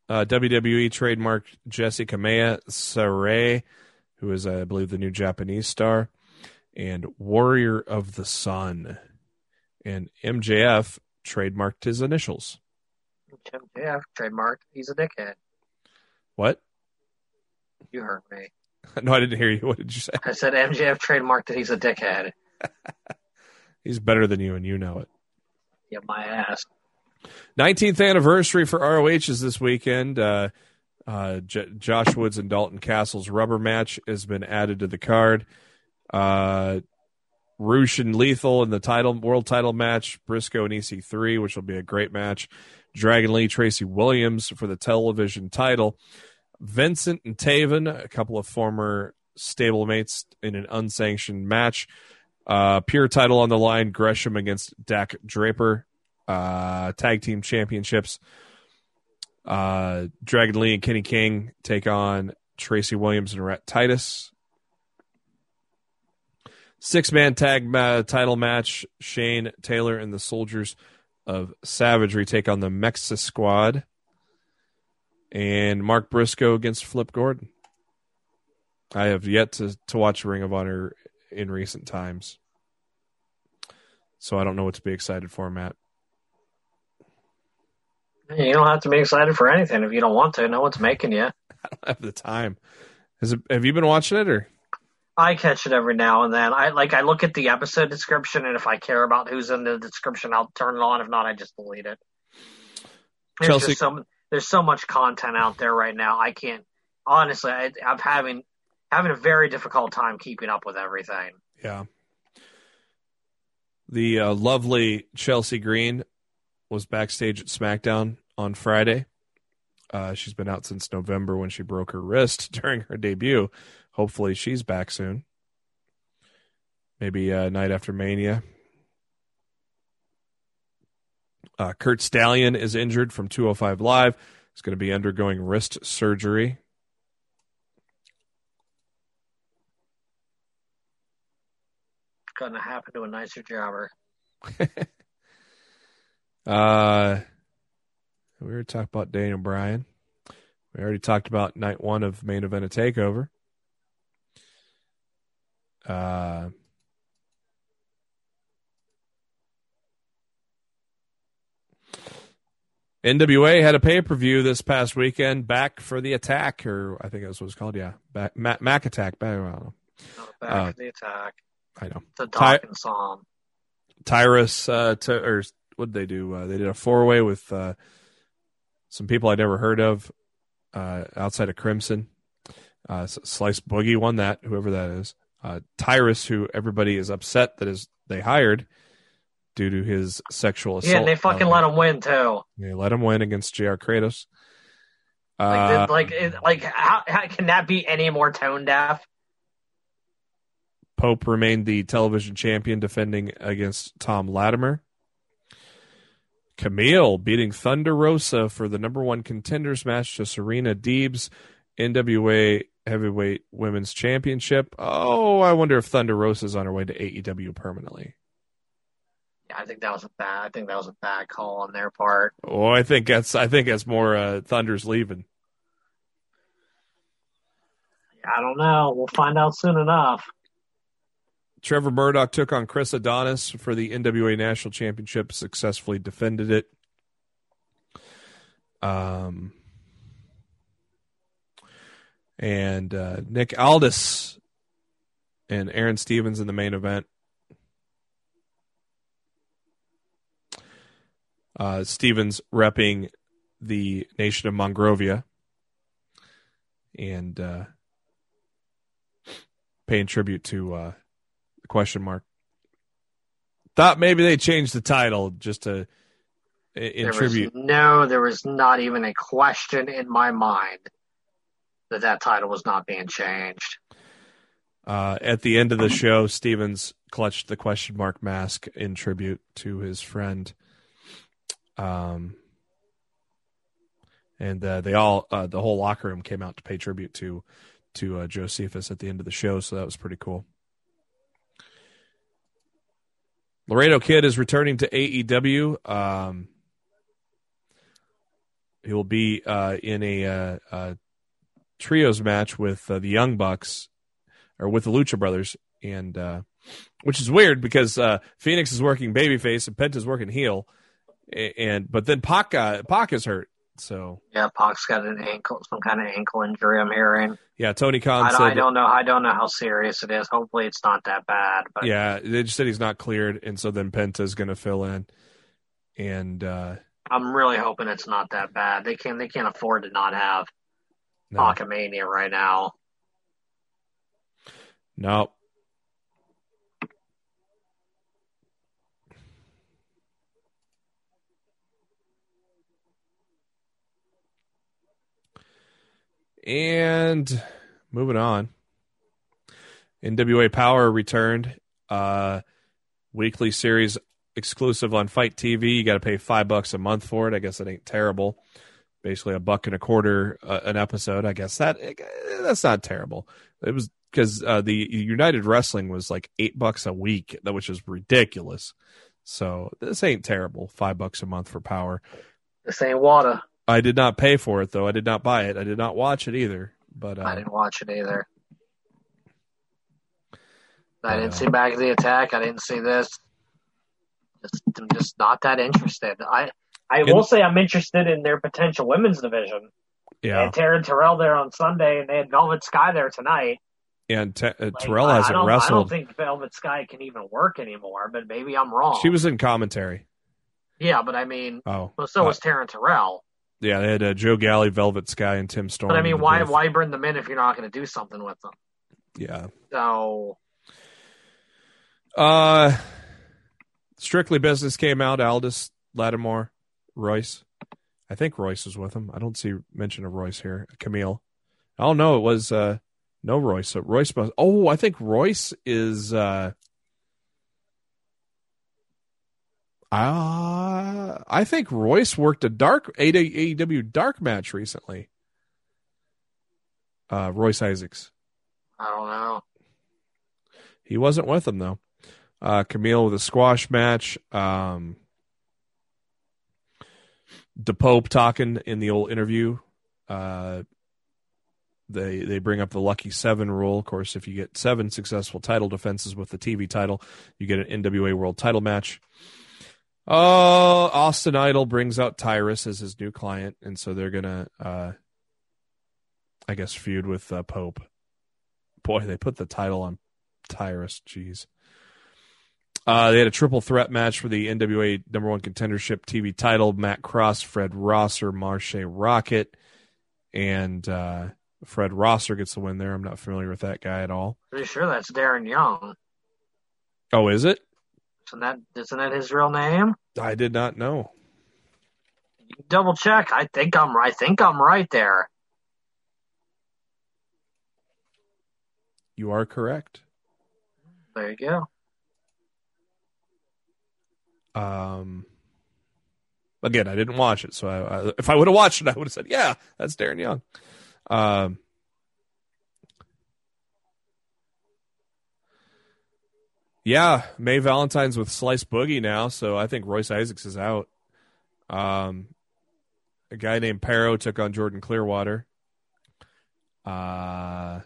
Uh, WWE trademarked Jessi Kamea Sarray, who is, I believe, the new Japanese star, and Warrior of the Sun. And MJF trademarked his initials. MJF trademarked. He's a dickhead. What? You heard me. No, I didn't hear you. What did you say? I said MJF trademarked that he's a dickhead. He's better than you, and you know it. Yeah, my ass. 19th anniversary for ROH is this weekend. Uh, uh, J- Josh Woods and Dalton Castle's rubber match has been added to the card. Uh, Rush and Lethal in the title world title match. Briscoe and EC3, which will be a great match. Dragon Lee, Tracy Williams for the television title. Vincent and Taven, a couple of former stablemates in an unsanctioned match. Uh, pure title on the line. Gresham against Dak Draper uh, tag team championships. Uh, Dragon Lee and Kenny King take on Tracy Williams and Rhett Titus. Six man tag uh, title match. Shane Taylor and the Soldiers of Savagery take on the MexiSquad. And Mark Briscoe against Flip Gordon. I have yet to, to watch Ring of Honor in recent times. So I don't know what to be excited for, Matt. You don't have to be excited for anything if you don't want to. No one's making you. I don't have the time. It, have you been watching it or? I catch it every now and then. I like I look at the episode description, and if I care about who's in the description, I'll turn it on. If not, I just delete it. There's Chelsea- so there's so much content out there right now. I can't honestly. I, I'm having having a very difficult time keeping up with everything. Yeah. The uh, lovely Chelsea Green was backstage at SmackDown on Friday. Uh, she's been out since November when she broke her wrist during her debut. Hopefully, she's back soon. Maybe uh, night after Mania. Uh, Curt Stallion is injured from 205 Live. He's going to be undergoing wrist surgery. Couldn't have happened to a nicer jobber. Uh, we already talked about Daniel Bryan. We already talked about night one of main event of takeover. Uh, NWA had a pay per view this past weekend. Back for the attack, or I think that's what it's called. Yeah, back Mac, Mac attack. Back, I don't know. Back Uh, the attack. I know. The Ty- Dawkins song. Tyrus uh, to, or what did they do? Uh, they did a four way with uh, some people I'd never heard of uh, outside of Crimson. Uh, Slice Boogie won that, whoever that is. Uh, Tyrus, who everybody is upset that is they hired due to his sexual assault. Yeah, and they fucking let him win too. They let him win against Jr. Kratos. Like, Uh, like, like, how, how can that be any more tone deaf? Pope remained the television champion, defending against Thom Latimer. Kamille beating Thunder Rosa for the number one contenders match to Serena Deeb's NWA Heavyweight Women's Championship. Oh, I wonder if Thunder Rosa's on her way to AEW permanently. Yeah, I think that was a bad. I think that was a bad call on their part. Oh, I think that's I think that's more uh, Thunder's leaving. I don't know. We'll find out soon enough. Trevor Murdoch took on Chris Adonis for the NWA National Championship, successfully defended it. Um, and uh, Nick Aldis and Aron Stevens in the main event. Uh, Stevens repping the nation of Mongrovia and uh, paying tribute to uh, question mark. Thought maybe they changed the title just to in There tribute. no, there was not even a question in my mind that that title was not being changed. Uh, at the end of the show, Stevens clutched the question mark mask in tribute to his friend. Um, and uh, they all, uh, the whole locker room came out to pay tribute to to uh, Josephus at the end of the show, so that was pretty cool. Laredo Kid is returning to AEW. Um, he will be uh, in a, uh, uh trios match with uh, the Young Bucks or with the Lucha Brothers, and uh, which is weird because Fenix is working babyface and Penta's working heel, and but then Pac Pac is hurt. So Yeah, Pac's got an ankle, some kind of ankle injury. I'm hearing. yeah, Tony Khan I, said don't- I don't know. I don't know how serious it is. Hopefully, it's not that bad. But yeah they just said he's not cleared, and so then Penta's going to fill in, and uh, I'm really hoping it's not that bad. They can't. they can't afford to not have no, Pacamania right now. no. And moving on. NWA Power returned. Uh, weekly series exclusive on Fite TV. You got to pay five bucks a month for it. I guess it ain't terrible. Basically, a buck and a quarter uh, an episode. I guess that eh, that's not terrible. It was because uh, the United Wrestling was like eight bucks a week, which is ridiculous. So this ain't terrible. Five bucks a month for Power. This ain't water. I did not pay for it though. I did not buy it. I did not watch it either. But I uh, didn't watch it either. I Uh, didn't see Back of the Attack. I didn't see this. Just, I'm just not that interested. I I will say I'm interested in their potential women's division. They yeah, had Taryn Terrell there on Sunday, and they had Velvet Sky there tonight. and Te- uh, Like, Terrell I- I hasn't don't- I don't think Velvet Sky can even work anymore, but maybe I'm wrong. She was in commentary. yeah, but I mean, Oh, well, so uh, was Taryn Terrell. Yeah. They had uh, Joe Galli, Velvet Sky, and Tim Storm. But I mean, why booth. why bring them in if you're not going to do something with them? Yeah. So Uh, Strictly Business came out. Aldis, Latimer, Royce. I think Royce was with him. I don't see mention of Royce here. Kamille. Oh no, it was uh no Royce. So Royce must. Oh, I think Royce is. uh uh, I think Royce worked a dark AEW dark match recently. Uh, Royce Isaacs. I don't know. He wasn't with them though. Uh, Kamille with a squash match. Um, DePope talking in the old interview. Uh, they they bring up the lucky seven rule. Of course, if you get seven successful title defenses with the TV title, you get an NWA World Title match. Oh, Austin Idol brings out Tyrus as his new client, and so they're gonna, uh, I guess, feud with uh, Pope. Boy, they put the title on Tyrus. Jeez. Uh, they had a triple threat match for the NWA number one contendership TV title. Matt Cross, Fred Rosser, Marshe Rockett, and uh, Fred Rosser gets the win there. I'm not familiar with that guy at all. Pretty sure that's Darren Young. Oh, is it? Isn't that isn't that his real name? I did not know. You double check. I think I'm I think I'm right there. You are correct. There you go. Um, again, I didn't watch it, so I, I, if I would have watched it, I would have said, "Yeah, that's Darren Young." Um, yeah, May Valentine's with Slice Boogie now, so I think Royce Isaacs is out. Um, a guy named Perro took on Jordan Clearwater. Uh,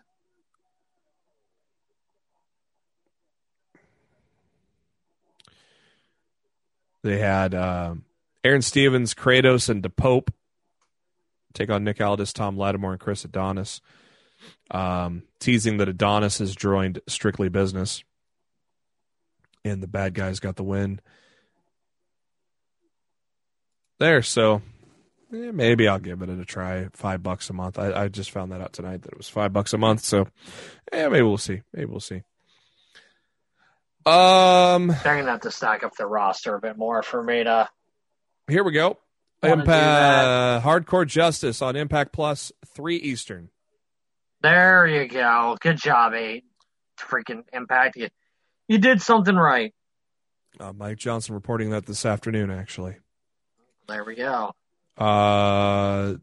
They had um, Aron Stevens, Kratos, and DePope take on Nick Aldis, Thom Latimer, and Chris Adonis, um, teasing that Adonis has joined Strictly Business, and the bad guys got the win. There, so eh, maybe I'll give it a try. Five bucks a month. I, I just found that out tonight that it was five bucks a month. So, yeah, maybe we'll see. Maybe we'll see. Um, They're gonna have to stack up the roster a bit more for me to. Here we go. Impact Hardcore Justice on Impact Plus three Eastern. There you go. Good job, eight. Freaking impact. You, you did something right. Uh, Mike Johnson reporting that this afternoon. Actually, There we go. uh,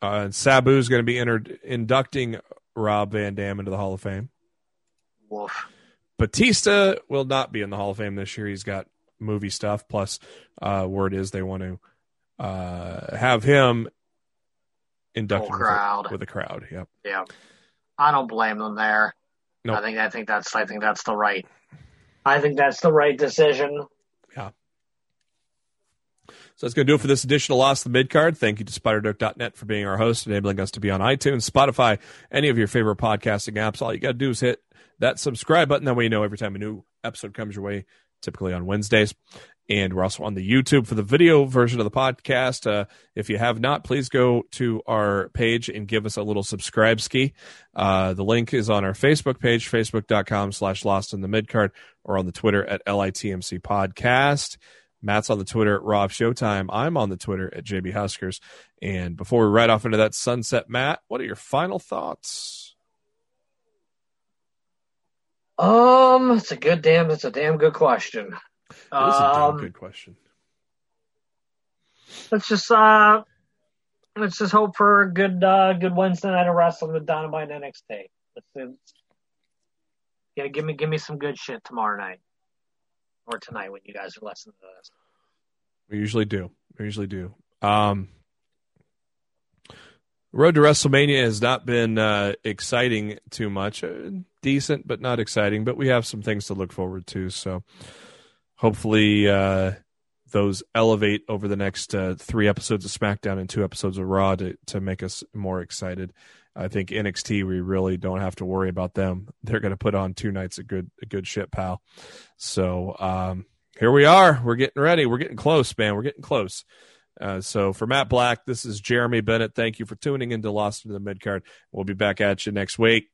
uh, Sabu's going to be entered inducting Rob Van Dam into the Hall of Fame. Woof. Batista will not be in the Hall of Fame this year. He's got movie stuff. Plus, uh, word is they want to uh, have him inducted Full with a- crowd. with a crowd. Yep. Yeah. I don't blame them there. Nope. I think I think that's I think that's the right. I think that's the right decision. Yeah. So that's going to do it for this edition of Lost the Mid Card. Thank you to SpiderDoke.net for being our host, enabling us to be on iTunes, Spotify, any of your favorite podcasting apps. All you got to do is hit that subscribe button. That way you know every time a new episode comes your way, typically on Wednesdays. And we're also on the YouTube for the video version of the podcast. Uh, if you have not, please go to our page and give us a little subscribe ski. Uh, the link is on our Facebook page, facebook.com slash lost in the midcard, or on the Twitter at LITMC podcast. Matt's on the Twitter at Rob Showtime. I'm on the Twitter at JB Huskers. And before we ride off into that sunset, Matt, what are your final thoughts? Um, it's a good damn. It's a damn good question. It is a Um, good question. let's just uh, let's just hope for a good uh, good Wednesday night of wrestling with Dynamite and NXT. Let's see. Yeah, give me give me some good shit tomorrow night or tonight when you guys are listening to this. We usually do. We usually do. Um, Road to WrestleMania has not been uh, exciting too much. Uh, decent, but not exciting. But we have some things to look forward to. So hopefully uh, those elevate over the next uh, three episodes of SmackDown and two episodes of Raw to, to make us more excited. I think NXT we really don't have to worry about them. They're going to put on two nights of good a good shit, pal. So um, here we are. We're getting ready. We're getting close, man. We're getting close. Uh, so for Matt Black, this is Jeremy Bennett. Thank you for tuning into Lost in the Midcard. We'll be back at you next week.